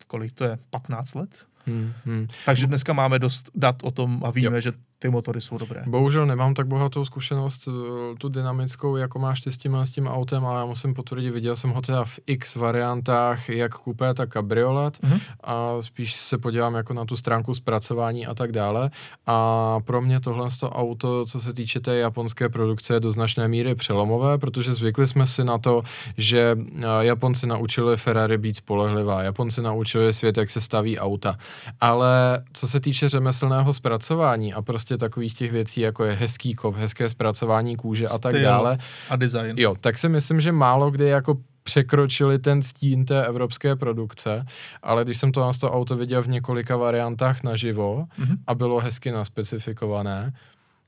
kolik to je, 15 let? Hmm, hmm. Takže dneska máme dost dat o tom a víme, jo. že ty motory jsou dobré. Bohužel nemám tak bohatou zkušenost eh, tu dynamickou, jako máš ty s tím, s tím autem, ale já musím potvrdit, viděl jsem ho teda v x variantách, jak kupé, tak kabriolet mm-hmm. a spíš se podívám jako na tu stránku zpracování a tak dále a pro mě tohle to auto, co se týče té japonské produkce, je do značné míry přelomové, protože zvykli jsme si na to, že eh, Japonci naučili Ferrari být spolehlivá, Japonci naučili svět, jak se staví auta, ale co se týče řemeslného zpracování a prostě takových těch věcí, jako je hezký kov, hezké zpracování kůže Styl a tak dále. A design. Jo, tak si myslím, že málo kdy jako překročili ten stín té evropské produkce, ale když jsem to na to auto viděl v několika variantách naživo mm-hmm. a bylo hezky naspecifikované,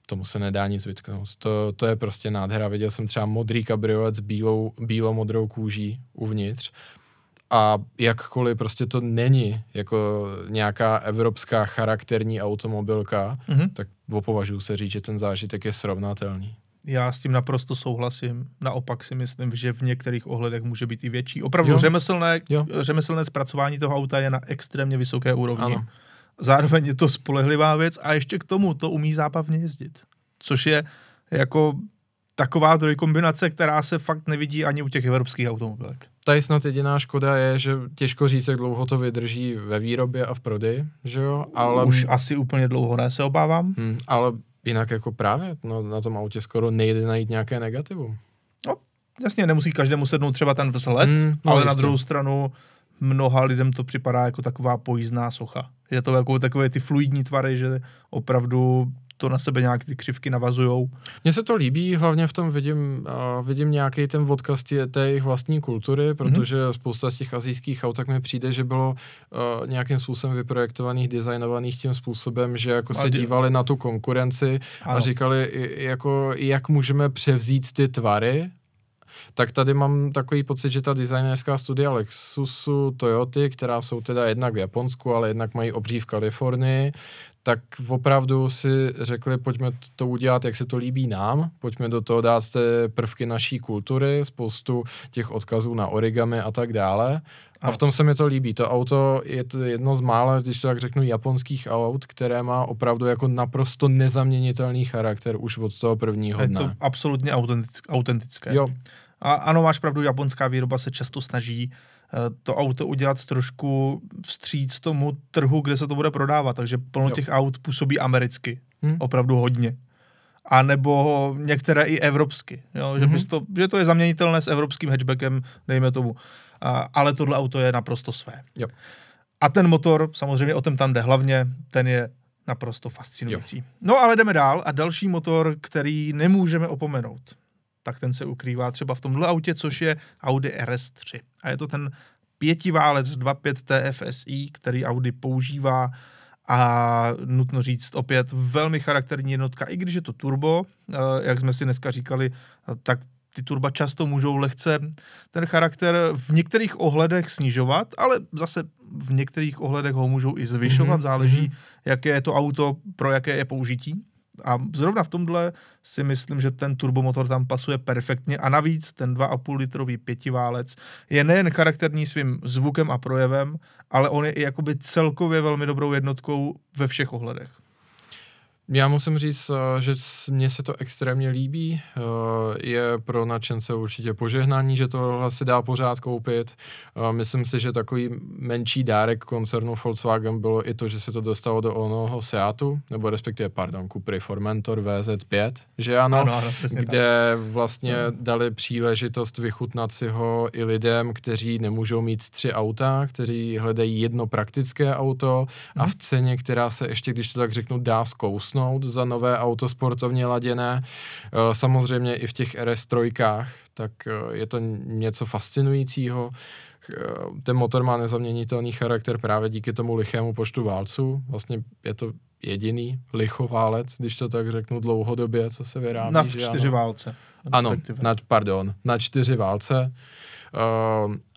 tomu se nedá nic vytknout. To, to je prostě nádhera. Viděl jsem třeba modrý kabriolet s bílou, bílo-modrou kůží uvnitř a jakkoliv prostě to není jako nějaká evropská charakterní automobilka, mm-hmm. tak opovažuji se říct, že ten zážitek je srovnatelný. Já s tím naprosto souhlasím. Naopak si myslím, že v některých ohledech může být i větší. Opravdu jo. řemeslné, jo. řemeslné zpracování toho auta je na extrémně vysoké úrovni. Ano. Zároveň je to spolehlivá věc a ještě k tomu to umí zábavně jezdit. Což je jako taková kombinace, která se fakt nevidí ani u těch evropských automobilek. Tady snad jediná škoda je, že těžko říct, jak dlouho to vydrží ve výrobě a v prodeji, že jo? Ale... Už asi úplně dlouho ne, se obávám. Hmm, ale jinak jako právě no, na tom autě skoro nejde najít nějaké negativum. No, jasně, nemusí každému sednout třeba ten vzhled, hmm, no, ale jistě. na druhou stranu mnoha lidem to připadá jako taková pojízdná socha. Je to jako takové ty fluidní tvary, že opravdu to na sebe nějak ty křivky navazujou. Mně se to líbí, hlavně v tom vidím, uh, vidím nějaký ten odkaz tě, té jejich vlastní kultury, mhm. protože mm-hmm. spousta z těch azijských aut tak mi přijde, že bylo uh, nějakým způsobem vyprojektovaných, designovaných tím způsobem, že jako se dívali na tu konkurenci ano. a říkali, jako, jak můžeme převzít ty tvary tak tady mám takový pocit, že ta designerská studia Lexusu, Toyoty, která jsou teda jednak v Japonsku, ale jednak mají obří v Kalifornii, tak opravdu si řekli, pojďme to udělat, jak se to líbí nám, pojďme do toho dát ty prvky naší kultury, spoustu těch odkazů na origami a tak dále. A v tom se mi to líbí. To auto je to jedno z mála, když to tak řeknu, japonských aut, které má opravdu jako naprosto nezaměnitelný charakter už od toho prvního dne. Je to absolutně autentické. Jo. A ano, máš pravdu, japonská výroba se často snaží Eh, to auto udělat trošku vstříc tomu trhu, kde se to bude prodávat. Takže plno jo. těch aut působí americky. Hmm. Opravdu hodně. A nebo některé i evropsky. Jo? Že, mm-hmm. to, že to je zaměnitelné s evropským hatchbackem, dejme tomu. A, ale tohle auto je naprosto své. Jo. A ten motor, samozřejmě o tom tam jde hlavně, ten je naprosto fascinující. Jo. No ale jdeme dál a další motor, který nemůžeme opomenout tak ten se ukrývá třeba v tomhle autě, což je Audi RS3. A je to ten pětiválec 2.5 TFSI, který Audi používá a nutno říct opět velmi charakterní jednotka, i když je to turbo, eh, jak jsme si dneska říkali, tak ty turba často můžou lehce ten charakter v některých ohledech snižovat, ale zase v některých ohledech ho můžou i zvyšovat, mm-hmm. záleží, mhm. jaké je to auto, pro jaké je použití. A zrovna v tomhle si myslím, že ten turbomotor tam pasuje perfektně a navíc ten 2,5 litrový pětiválec je nejen charakterní svým zvukem a projevem, ale on je i jakoby celkově velmi dobrou jednotkou ve všech ohledech. Já musím říct, eh, že mně se to extrémně líbí. Eh, je pro nadšence určitě požehnání, že tohle si dá pořád koupit. Eh, myslím si, že takový menší dárek koncernu Volkswagen bylo i to, že se to dostalo do onoho Seatu, nebo respektive, pardon, Cupry Formentor VZ5, že ano, Ano, ano, kde vlastně dali příležitost vychutnat si ho i lidem, kteří nemůžou mít tři auta, kteří hledají jedno praktické auto a v ceně, která se ještě, když to tak řeknu, dá zkousnout za nové auto sportovně laděné. Eh, Samozřejmě i v těch RS3, tak eh, je to něco fascinujícího. Eh, Ten motor má nezaměnitelný charakter právě díky tomu lichému počtu válců. Vlastně je to jediný lichoválec, když to tak řeknu dlouhodobě, co se vyrábí. Na čtyři válce. Ano, na, pardon, na čtyři válce. Uh,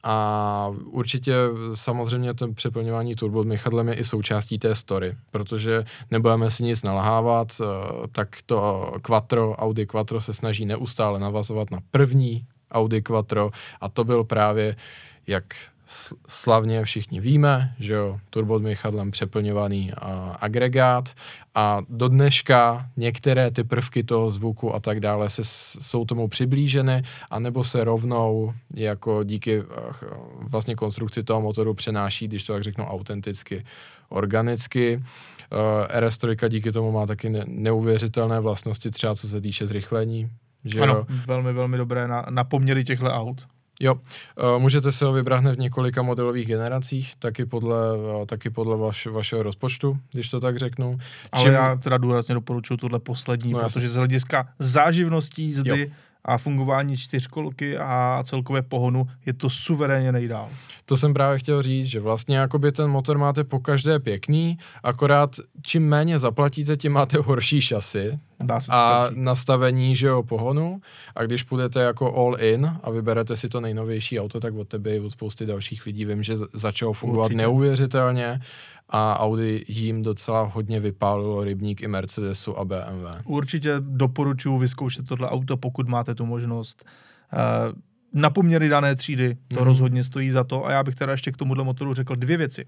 a určitě samozřejmě to přeplňování turbomychadlem je i součástí té story, protože nebudeme si nic nalhávat, uh, tak to Quattro, Audi Quattro se snaží neustále navazovat na první Audi Quattro a to byl právě, jak slavně všichni víme, že jo, turbomychadlem přeplňovaný a, agregát a do dneška některé ty prvky toho zvuku a tak dále se, jsou tomu přiblíženy, anebo se rovnou jako díky ach, vlastně konstrukci toho motoru přenáší, když to tak řeknu autenticky, organicky. Uh, RS3 díky tomu má taky ne- neuvěřitelné vlastnosti, třeba co se týče zrychlení. Že Ano, jo? velmi, velmi dobré na, na poměry těchto aut. Jo, uh, můžete si ho vybrat hned v několika modelových generacích, taky podle, uh, taky podle vaš, vašeho rozpočtu, když to tak řeknu. Ale Čím- já teda důrazně doporučuji tuhle poslední, No protože z hlediska záživnosti jízdy Jo. A fungování čtyřkolky a celkové pohonu je to suverénně nejdál. To jsem právě chtěl říct, že vlastně jakoby ten motor máte po každé pěkný, akorát čím méně zaplatíte, tím máte horší šasy Dá se a říct. nastavení, že jo, pohonu a když půjdete jako all in a vyberete si to nejnovější auto, tak od tebe i od spousty dalších lidí vím, že začalo fungovat Určitě. neuvěřitelně a Audi jim docela hodně vypálilo rybník i Mercedesu a BMW. Určitě doporučuji vyzkoušet tohle auto, pokud máte tu možnost. Eh, Na poměry dané třídy to Mhm. mm. rozhodně stojí za to a já bych teda ještě k tomuhle motoru řekl dvě věci.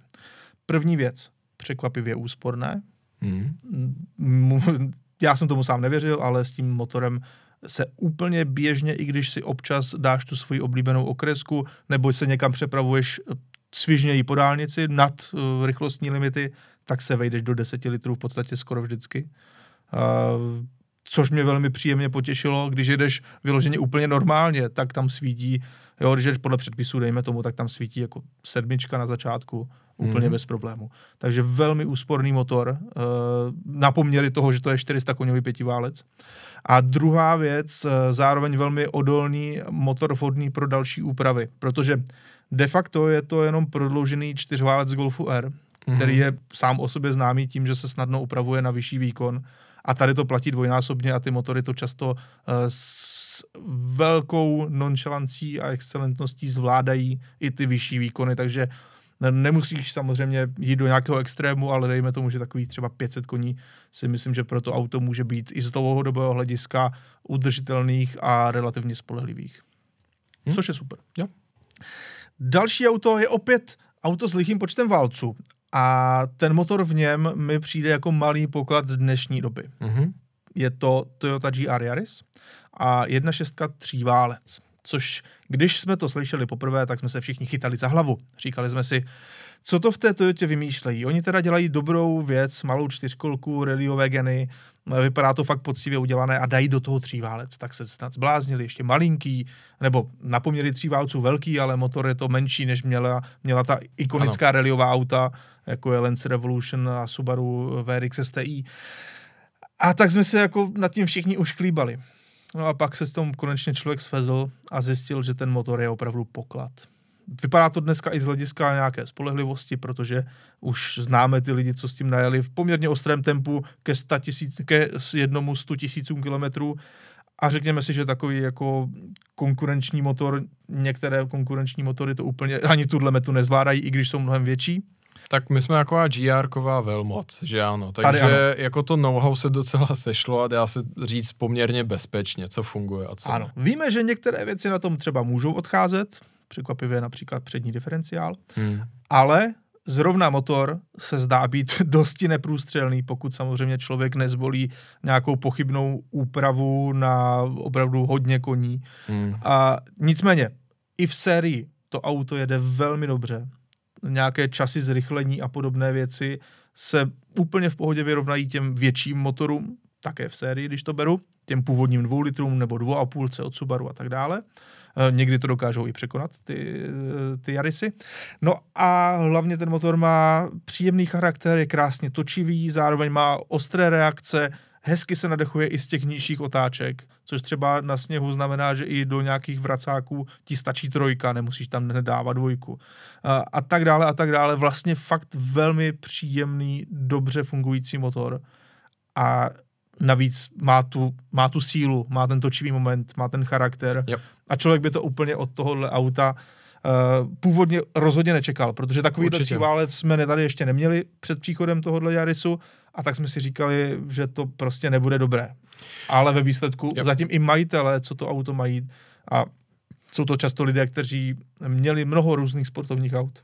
První věc, překvapivě úsporné. Hmm. mu- já jsem tomu sám nevěřil, ale s tím motorem se úplně běžně, i když si občas dáš tu svoji oblíbenou okresku, nebo se někam přepravuješ svižněji po dálnici nad uh, rychlostní limity, tak se vejdeš do 10 litrů v podstatě skoro vždycky. Uh, což mě velmi příjemně potěšilo, když jedeš vyloženě úplně normálně, tak tam svítí, jo, když jdeš podle předpisů, dejme tomu, tak tam svítí jako sedmička na začátku, úplně Mhm. bez problému. Takže velmi úsporný motor, uh, na poměry toho, že to je 400 koňový pětiválec. A druhá věc, eh, zároveň velmi odolný motor vhodný pro další úpravy, protože de facto je to jenom prodloužený čtyřválec Golfu R, který Mhm. je sám o sobě známý tím, že se snadno upravuje na vyšší výkon. A tady to platí dvojnásobně a ty motory to často eh, s velkou nonchalancí a excelentností zvládají i ty vyšší výkony, takže nemusíš samozřejmě jít do nějakého extrému, ale dejme tomu, že takových třeba 500 koní si myslím, že pro to auto může být i z dlouhodobého hlediska udržitelných a relativně spolehlivých. Hm? Což je super. Jo. Další auto je opět auto s lichým počtem válců. A ten motor v něm mi přijde jako malý poklad dnešní doby. Mhm. Je to Toyota GR Yaris a 1.6 tříválec. Což, když jsme to slyšeli poprvé, tak jsme se všichni chytali za hlavu. Říkali jsme si, co to v té Toyotě vymýšlejí. Oni teda dělají dobrou věc, malou čtyřkolku, rallyové geny, vypadá to fakt poctivě udělané a dají do toho tříválec. Tak se snad zbláznili, ještě malinký, nebo na poměry tříválců velký, ale motor je to menší, než měla, měla ta ikonická rallyová auta, jako je Lance Revolution a Subaru VRX STI. A tak jsme se jako nad tím všichni už klíbali. No a pak se s tom konečně člověk svezl a zjistil, že ten motor je opravdu poklad. Vypadá to dneska i z hlediska nějaké spolehlivosti, protože už známe ty lidi, co s tím najeli v poměrně ostrém tempu ke, 100 tisíc, ke jednomu 100 tisícům kilometrů. A řekněme si, že takový jako konkurenční motor, některé konkurenční motory to úplně ani tuhle metu nezvládají, i když jsou mnohem větší. Tak my jsme taková GR-ková velmoc, že ano. Tady Takže jako to know-how se docela sešlo a dá se říct poměrně bezpečně, co funguje a co Ano. ne. Víme, že některé věci na tom třeba můžou odcházet, překvapivě například přední diferenciál, Hmm. ale Zrovna motor se zdá být dosti neprůstřelný, pokud samozřejmě člověk nezvolí nějakou pochybnou úpravu na opravdu hodně koní. Hmm. A nicméně, i v sérii to auto jede velmi dobře. Nějaké časy zrychlení a podobné věci se úplně v pohodě vyrovnají těm větším motorům, také v sérii, když to beru, těm původním dvou litrům nebo dvou a půlce od Subaru a tak dále. E, někdy to dokážou i překonat, ty, ty Yarisy. No a hlavně ten motor má příjemný charakter, je krásně točivý, zároveň má ostré reakce, hezky se nadechuje i z těch nižších otáček, což třeba na sněhu znamená, že i do nějakých vracáků ti stačí trojka, nemusíš tam nedávat dvojku. A, a tak dále a tak dále. Vlastně fakt velmi příjemný, dobře fungující motor. A navíc má tu, má tu sílu, má ten točivý moment, má ten charakter. Yep. A člověk by to úplně od tohohle auta Uh, původně rozhodně nečekal, protože takový válec jsme tady ještě neměli před příchodem tohohle Jarisu a tak jsme si říkali, že to prostě nebude dobré. Ale ve výsledku yep. zatím i majitele, co to auto mají a jsou to často lidé, kteří měli mnoho různých sportovních aut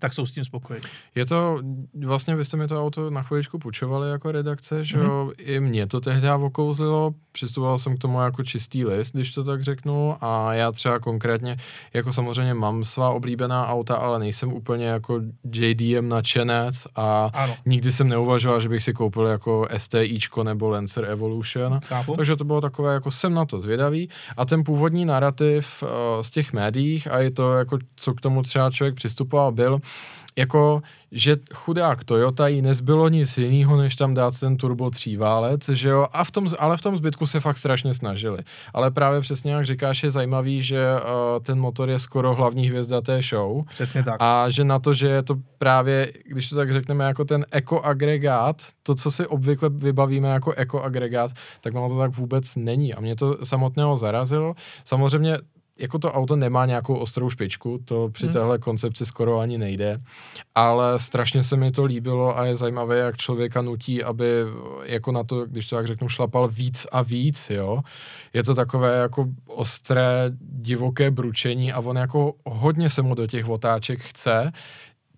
tak jsou s tím spokojení. Je to, vlastně vy jste mi to auto na chviličku půjčovali jako redakce, že mm-hmm. i mě to tehdy okouzlilo, přistupoval jsem k tomu jako čistý list, když to tak řeknu a já třeba konkrétně, jako samozřejmě mám svá oblíbená auta, ale nejsem úplně jako JDM nadšenec a ano. nikdy jsem neuvažoval, že bych si koupil jako STIčko nebo Lancer Evolution, Chápu. takže to bylo takové, jako jsem na to zvědavý a ten původní narrativ uh, z těch médiích a je to jako, co k tomu třeba člověk přistupoval, byl, jako, že chudák Toyota jí nezbylo nic jiného, než tam dát ten turbo válec, že jo, a v tom, ale v tom zbytku se fakt strašně snažili. Ale právě přesně jak říkáš, je zajímavý, že uh, ten motor je skoro hlavní hvězda té show. Přesně tak. A že na to, že je to právě, když to tak řekneme, jako ten ekoagregát, to, co si obvykle vybavíme jako ekoagregát, tak ono to tak vůbec není. A mě to samotného zarazilo. Samozřejmě jako to auto nemá nějakou ostrou špičku, to při hmm. téhle koncepci skoro ani nejde, ale strašně se mi to líbilo a je zajímavé, jak člověka nutí, aby jako na to, když to tak řeknu, šlapal víc a víc, jo. Je to takové jako ostré, divoké bručení a on jako hodně se mu do těch otáček chce,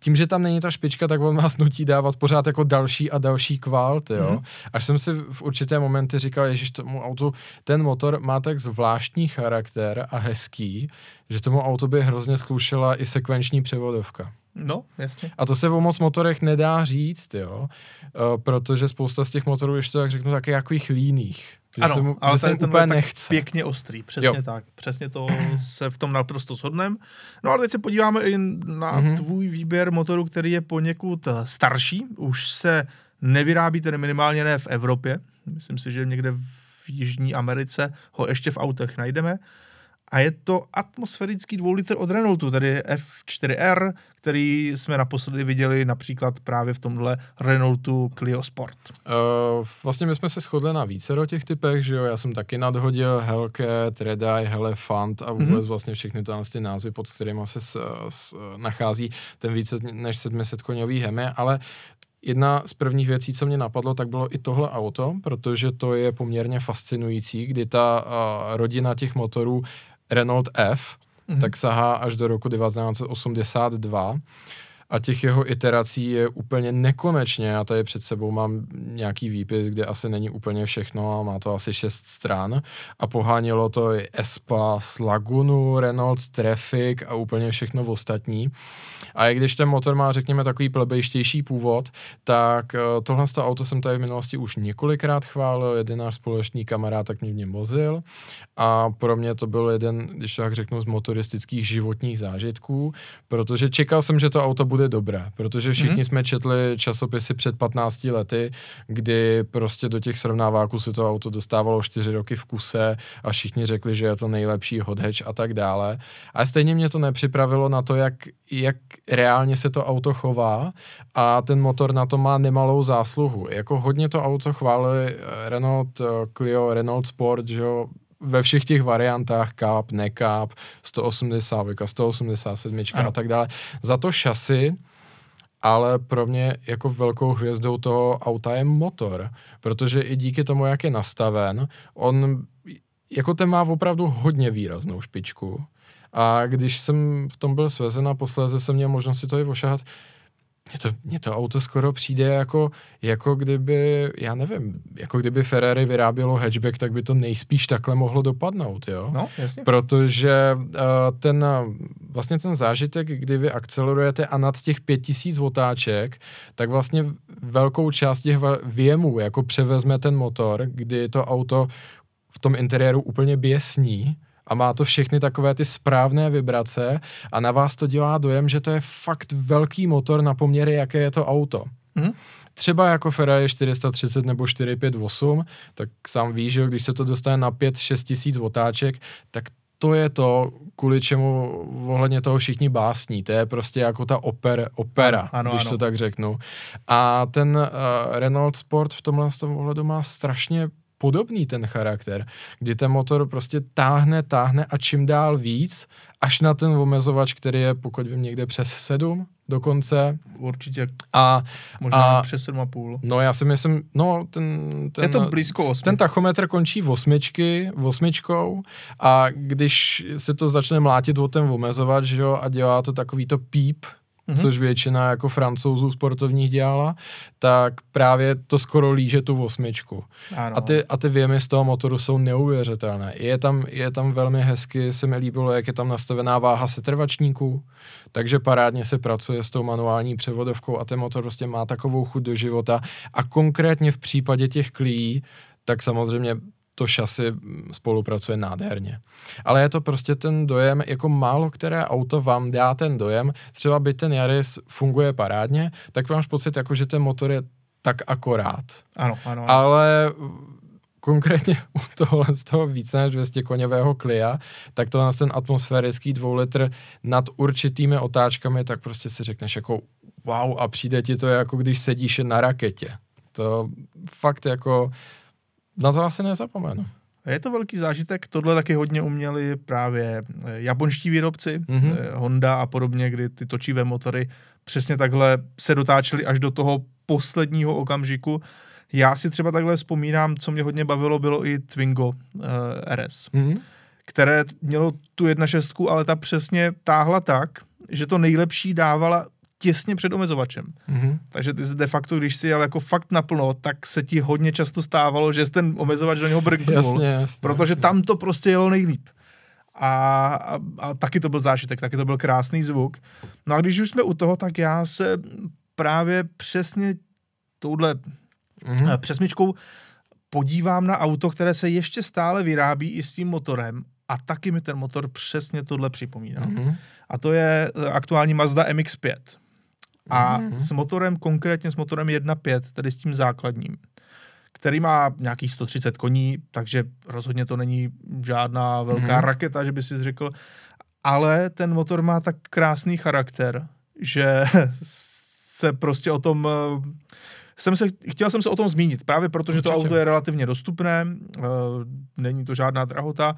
tím, že tam není ta špička, tak on vás nutí dávat pořád jako další a další kvalt, jo. Mm-hmm. Až jsem si v určité momenty říkal, že tomu autu, ten motor má tak zvláštní charakter a hezký, že tomu auto by hrozně slušela i sekvenční převodovka. No, jasně. A to se o moc motorech nedá říct, jo, uh, protože spousta z těch motorů, ještě tak řeknu, taky jakých líných. Že ano, jsem, ale že jsem úplně nechce. pěkně ostrý, přesně jo. tak. Přesně to se v tom naprosto shodneme. No ale teď se podíváme i na mm-hmm. tvůj výběr motoru, který je poněkud eh, starší. Už se nevyrábí tedy minimálně ne v Evropě. Myslím si, že někde v Jižní Americe ho ještě v autech najdeme a je to atmosférický dvoulitr od Renaultu, tedy F4R, který jsme naposledy viděli například právě v tomhle Renaultu Clio Sport. Uh, vlastně my jsme se shodli na více o těch typech, že jo, já jsem taky nadhodil Hellcat, Redeye, Helefant a vůbec mm-hmm. vlastně všechny ty názvy, pod kterými se s, s, nachází ten více než 700 koňový Hemi, ale Jedna z prvních věcí, co mě napadlo, tak bylo i tohle auto, protože to je poměrně fascinující, kdy ta uh, rodina těch motorů Renault F, mm-hmm. tak sahá až do roku 1982 a těch jeho iterací je úplně nekonečně. Já tady před sebou mám nějaký výpis, kde asi není úplně všechno a má to asi šest stran a pohánělo to i Espas, Lagunu, Renault Traffic a úplně všechno ostatní. A i když ten motor má, řekněme, takový plebejštější původ, tak eh, tohle z auto jsem tady v minulosti už několikrát chválil, jeden náš společný kamarád tak mě v něm vozil a pro mě to byl jeden, když tak řeknu, z motoristických životních zážitků, protože čekal jsem, že to auto bude dobré, protože všichni mm-hmm. jsme četli časopisy před 15 lety, kdy prostě do těch srovnáváků se to auto dostávalo 4 roky v kuse a všichni řekli, že je to nejlepší hot hatch a tak dále. A stejně mě to nepřipravilo na to, jak, jak reálně se to auto chová a ten motor na to má nemalou zásluhu. Jako hodně to auto chválili eh, Renault eh, Clio, Renault Sport, že jo, ve všech těch variantách Cup, nekap, 180, 187 ano. a tak dále. Za to šasy ale pro mě jako velkou hvězdou toho auta je motor, protože i díky tomu, jak je nastaven, on jako ten má opravdu hodně výraznou špičku. A když jsem v tom byl svezen a posléze jsem měl možnost si to i ošahat, mně to, mně to auto skoro přijde jako, jako kdyby, já nevím, jako kdyby Ferrari vyrábělo hatchback, tak by to nejspíš takhle mohlo dopadnout, jo? No, jasně. Protože uh, ten, vlastně ten zážitek, kdy vy akcelerujete a nad těch 5000 otáček, tak vlastně velkou část těch věmů jako převezme ten motor, kdy to auto v tom interiéru úplně běsní, a má to všechny takové ty správné vibrace a na vás to dělá dojem, že to je fakt velký motor na poměry, jaké je to auto. Mm. Třeba jako Ferrari 430 nebo 458, tak sám víš, že když se to dostane na 5-6 tisíc otáček, tak to je to, kvůli čemu ohledně toho všichni básní. To je prostě jako ta oper, opera, ano, když ano. to tak řeknu. A ten uh, Renault Sport v tomhle tom ohledu má strašně podobný ten charakter, kdy ten motor prostě táhne, táhne a čím dál víc, až na ten omezovač, který je, pokud vím, někde přes 7 dokonce. Určitě. A, Možná a, přes 7,5. No já si myslím, no ten, ten... Je to blízko 8. Ten tachometr končí v osmičky, v osmičkou a když se to začne mlátit o ten omezovač, jo, a dělá to takový to píp, mm-hmm. což většina jako francouzů sportovních dělala, tak právě to skoro líže tu osmičku. Ano. A ty, a ty věmy z toho motoru jsou neuvěřitelné. Je tam, je tam velmi hezky, se mi líbilo, jak je tam nastavená váha setrvačníků, takže parádně se pracuje s tou manuální převodovkou a ten motor prostě má takovou chuť do života. A konkrétně v případě těch klí, tak samozřejmě to šasy spolupracuje nádherně. Ale je to prostě ten dojem, jako málo které auto vám dá ten dojem, třeba by ten Yaris funguje parádně, tak máš pocit, jako že ten motor je tak akorát. Ano, ano. ano. Ale konkrétně u tohle z toho více než 200 koněvého klia, tak to nás ten atmosférický dvou litr nad určitými otáčkami, tak prostě si řekneš jako wow a přijde ti to jako když sedíš na raketě. To fakt jako na to asi nezapomenu. Je to velký zážitek, tohle taky hodně uměli právě eh, japonští výrobci, mm-hmm. Honda a podobně, kdy ty točivé motory přesně takhle se dotáčely až do toho posledního okamžiku. Já si třeba takhle vzpomínám, co mě hodně bavilo, bylo i Twingo uh, RS, mm-hmm. které mělo tu 1.6, ale ta přesně táhla tak, že to nejlepší dávala těsně před omezovačem. Mm-hmm. Takže ty de facto, když si jel jako fakt naplno, tak se ti hodně často stávalo, že ten omezovač do něho brknul, jasně, jasně, protože jasně. tam to prostě jelo nejlíp. A, a, a taky to byl zážitek, taky to byl krásný zvuk. No a když už jsme u toho, tak já se právě přesně touhle mm-hmm. přesmičkou podívám na auto, které se ještě stále vyrábí i s tím motorem a taky mi ten motor přesně tohle připomíná. Mm-hmm. A to je eh, aktuální Mazda MX-5 a mm-hmm. s motorem, konkrétně s motorem 1.5, tedy s tím základním, který má nějakých 130 koní, takže rozhodně to není žádná velká mm-hmm. raketa, že by si řekl, ale ten motor má tak krásný charakter, že se prostě o tom jsem se, chtěl jsem se o tom zmínit, právě protože Určitě. to auto je relativně dostupné, uh, není to žádná drahota,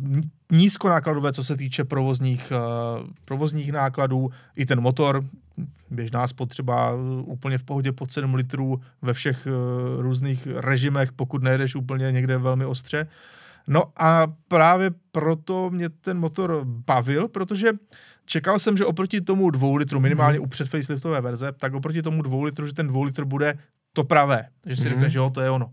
uh, nízkonákladové, co se týče provozních, uh, provozních nákladů, i ten motor, běžná spotřeba úplně v pohodě pod 7 litrů ve všech uh, různých režimech, pokud nejdeš úplně někde velmi ostře. No a právě proto mě ten motor bavil, protože čekal jsem, že oproti tomu dvou litru, minimálně mm-hmm. u předfaceliftové verze, tak oproti tomu dvou litru, že ten dvou litr bude to pravé. Že si mm-hmm. řekne, že jo, to je ono.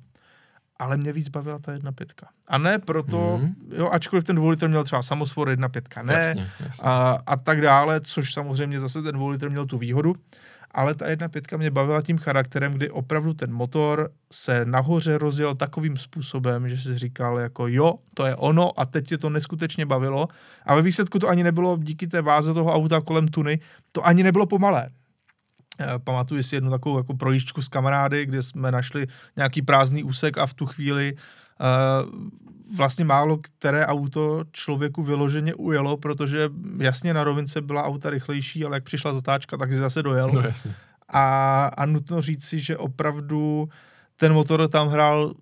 Ale mě víc bavila ta jedna pětka. A ne proto, mm-hmm. jo, ačkoliv ten dvou litr měl třeba samosvor jedna pětka, ne, jasně, jasně. A, a tak dále, což samozřejmě zase ten dvou litr měl tu výhodu, ale ta jedna pětka mě bavila tím charakterem, kdy opravdu ten motor se nahoře rozjel takovým způsobem, že si říkal jako jo, to je ono a teď tě to neskutečně bavilo a ve výsledku to ani nebylo díky té váze toho auta kolem tuny, to ani nebylo pomalé. Eh, pamatuju si jednu takovou jako projížďku s kamarády, kde jsme našli nějaký prázdný úsek a v tu chvíli uh, vlastně málo které auto člověku vyloženě ujelo, protože jasně na rovince byla auta rychlejší, ale jak přišla zatáčka, tak si zase dojel. No, jasně. A, a nutno říct si, že opravdu ten motor tam hrál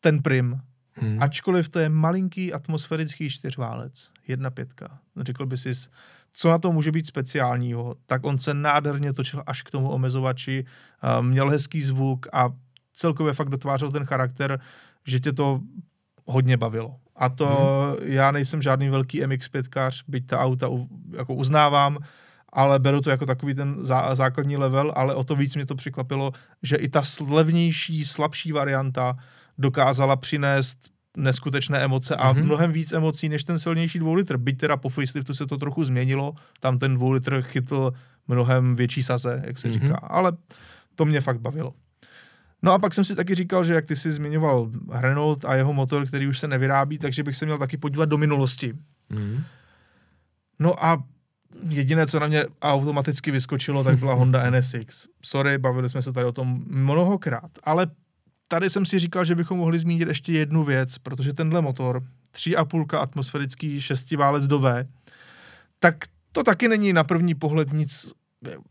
ten prim. Hmm. Ačkoliv to je malinký atmosférický čtyřválec, jedna pětka. Řekl by si, co na to může být speciálního, tak on se nádherně točil až k tomu omezovači, měl hezký zvuk a celkově fakt dotvářel ten charakter, že tě to hodně bavilo. A to hmm. já nejsem žádný velký MX5, byť ta auta u, jako uznávám, ale beru to jako takový ten zá, základní level, ale o to víc mě to překvapilo, že i ta levnější, slabší varianta dokázala přinést neskutečné emoce a mm-hmm. mnohem víc emocí než ten silnější dvou litr. Byť teda po faceliftu se to trochu změnilo, tam ten dvou litr chytl mnohem větší saze, jak se mm-hmm. říká, ale to mě fakt bavilo. No a pak jsem si taky říkal, že jak ty jsi zmiňoval Renault a jeho motor, který už se nevyrábí, takže bych se měl taky podívat do minulosti. Mm. No a jediné, co na mě automaticky vyskočilo, tak byla Honda NSX. Sorry, bavili jsme se tady o tom mnohokrát, ale tady jsem si říkal, že bychom mohli zmínit ještě jednu věc, protože tenhle motor, 3,5 atmosférický šestiválec do V, tak to taky není na první pohled nic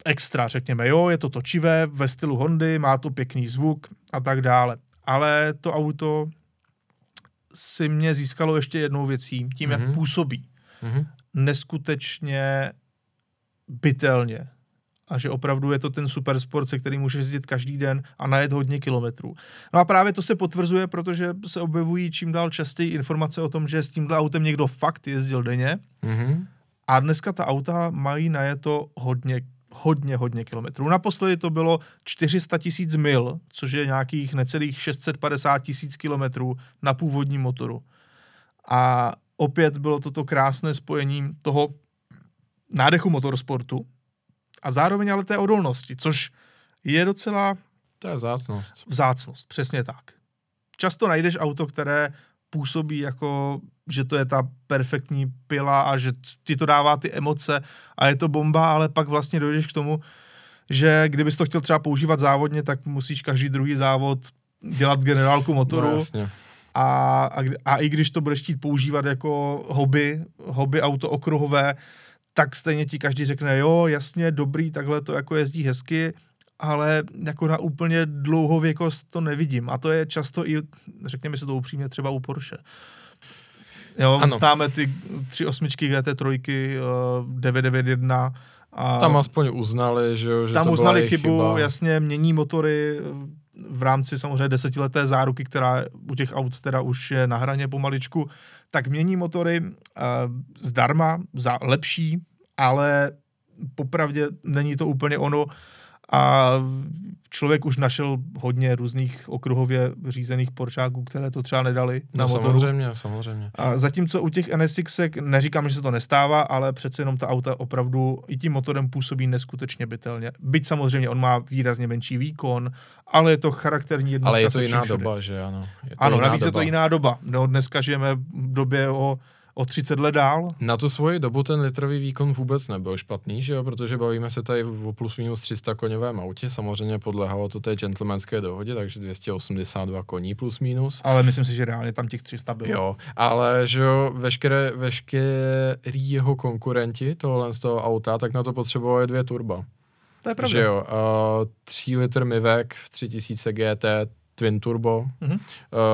extra, řekněme, jo, je to točivé ve stylu Hondy, má to pěkný zvuk a tak dále. Ale to auto si mě získalo ještě jednou věcí, tím, mm-hmm. jak mhm. působí. Mm-hmm. Neskutečně bytelně. A že opravdu je to ten super sport, se kterým můžeš jezdit každý den a najet hodně kilometrů. No a právě to se potvrzuje, protože se objevují čím dál častěji informace o tom, že s tímhle autem někdo fakt jezdil denně. Mm-hmm. A dneska ta auta mají najeto hodně hodně, hodně kilometrů. Naposledy to bylo 400 tisíc mil, což je nějakých necelých 650 tisíc kilometrů na původním motoru. A opět bylo toto krásné spojení toho nádechu motorsportu a zároveň ale té odolnosti, což je docela... To je vzácnost. Vzácnost, přesně tak. Často najdeš auto, které působí jako, že to je ta perfektní pila a že ti to dává ty emoce a je to bomba, ale pak vlastně dojdeš k tomu, že kdybys to chtěl třeba používat závodně, tak musíš každý druhý závod dělat generálku motoru. No, jasně. A, a, a i když to budeš chtít používat jako hobby, hobby auto okruhové, tak stejně ti každý řekne, jo, jasně, dobrý, takhle to jako jezdí hezky, ale jako na úplně dlouhověkost to nevidím. A to je často i, řekněme si to upřímně, třeba u Porsche. Jo, ano. známe ty tři osmičky GT3, uh, 991, a tam aspoň uznali, že, že tam to uznali byla chybu, chyba. jasně, mění motory v rámci samozřejmě desetileté záruky, která u těch aut teda už je na hraně pomaličku, tak mění motory uh, zdarma, za lepší, ale popravdě není to úplně ono, a člověk už našel hodně různých okruhově řízených porčáků, které to třeba nedali no, na motoru. Samozřejmě, samozřejmě. A zatímco u těch NSX, neříkám, že se to nestává, ale přece jenom ta auta opravdu i tím motorem působí neskutečně bytelně. Byť samozřejmě on má výrazně menší výkon, ale je to charakterní jednotka. Ale je to jiná všude. doba, že ano. Je to ano, navíc doba. je to jiná doba. No, dneska žijeme v době o o 30 let dál. Na tu svoji dobu ten litrový výkon vůbec nebyl špatný, že jo? protože bavíme se tady o plus minus 300 koňovém autě, samozřejmě podlehalo to té gentlemanské dohodě, takže 282 koní plus minus. Ale myslím si, že reálně tam těch 300 bylo. Jo, ale že jo, veškeré, veškerý jeho konkurenti tohle z toho auta, tak na to potřebovali dvě turba. To je pravda. Že jo, uh, 3 litr Mivek v 3000 GT, Twin Turbo, mm-hmm.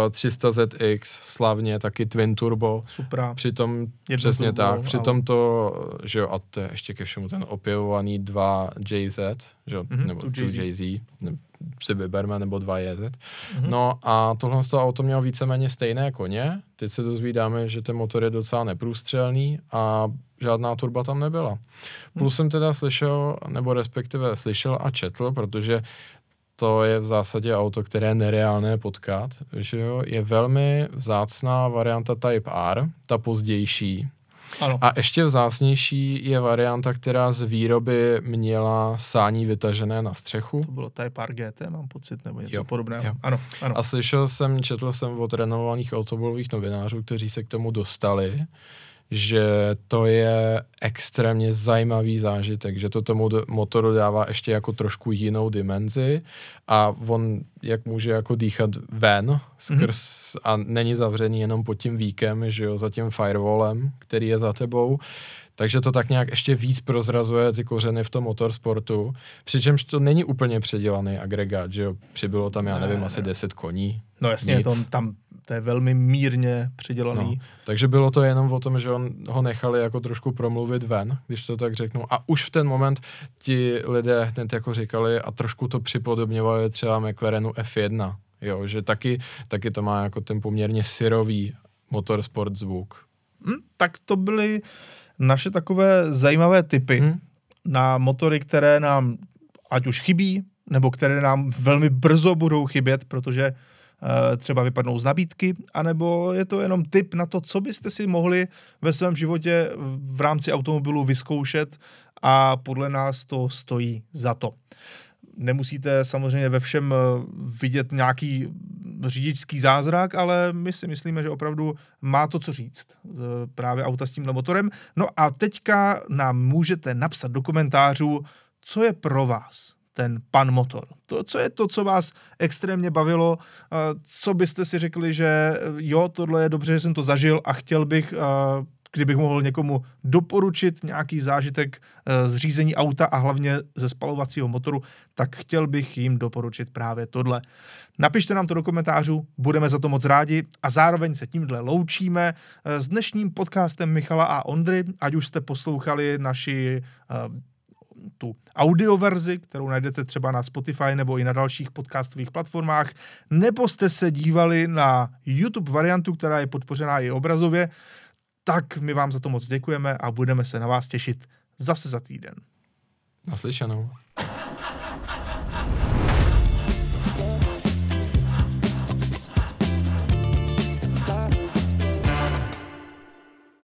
uh, 300 ZX, slavně taky Twin Turbo. Super. Přitom, Jedno přesně turbo, tak, přitom ale... to, že jo, a to je ještě ke všemu ten opěvovaný 2 JZ, že jo, mm-hmm, nebo 2 JZ, ne, si vyberme, nebo 2 JZ. Mm-hmm. No a tohle z toho auto mělo víceméně stejné koně, teď se dozvídáme, že ten motor je docela neprůstřelný a žádná turba tam nebyla. Plus mm. jsem teda slyšel, nebo respektive slyšel a četl, protože to je v zásadě auto, které je nereálné potkat, že jo, je velmi vzácná varianta Type R, ta pozdější. Ano. A ještě vzácnější je varianta, která z výroby měla sání vytažené na střechu. To bylo Type R GT, mám pocit, nebo něco jo, podobného. Jo. Ano, ano. A slyšel jsem, četl jsem od renovovaných automobilových novinářů, kteří se k tomu dostali, že to je extrémně zajímavý zážitek, že to tomu motoru dává ještě jako trošku jinou dimenzi a on jak může jako dýchat ven skrz mm-hmm. a není zavřený jenom pod tím víkem, že jo, za tím firewallem, který je za tebou, takže to tak nějak ještě víc prozrazuje ty kořeny v tom motorsportu, přičemž to není úplně předělaný agregát, že jo, přibylo tam, já nevím, ne, asi ne. 10 koní. No jasně, to, tam to je velmi mírně předělaný. No, takže bylo to jenom o tom, že on ho nechali jako trošku promluvit ven, když to tak řeknu. A už v ten moment ti lidé hned jako říkali a trošku to připodobňovali třeba McLarenu F1, jo, že taky, taky to má jako ten poměrně syrový motorsport zvuk. Hmm, tak to byly naše takové zajímavé typy. Hmm na motory, které nám ať už chybí, nebo které nám velmi brzo budou chybět, protože třeba vypadnou z nabídky, anebo je to jenom tip na to, co byste si mohli ve svém životě v rámci automobilu vyzkoušet a podle nás to stojí za to. Nemusíte samozřejmě ve všem eh, vidět nějaký řidičský zázrak, ale my si myslíme, že opravdu má to co říct právě auta s tímhle motorem. No a teďka nám můžete napsat do komentářů, co je pro vás ten pan motor. To, co je to, co vás extrémně bavilo, co byste si řekli, že jo, tohle je dobře, že jsem to zažil a chtěl bych kdybych mohl někomu doporučit nějaký zážitek eh, z řízení auta a hlavně ze spalovacího motoru, tak chtěl bych jim doporučit právě tohle. Napište nám to do komentářů, budeme za to moc rádi a zároveň se tímhle loučíme eh, s dnešním podcastem Michala a Ondry, ať už jste poslouchali naši tu audioverzi, kterou najdete třeba na Spotify nebo i na dalších podcastových platformách, nebo jste se dívali na YouTube variantu, která je podpořená i obrazově, tak my vám za to moc děkujeme a budeme se na vás těšit zase za týden. Naslyšenou.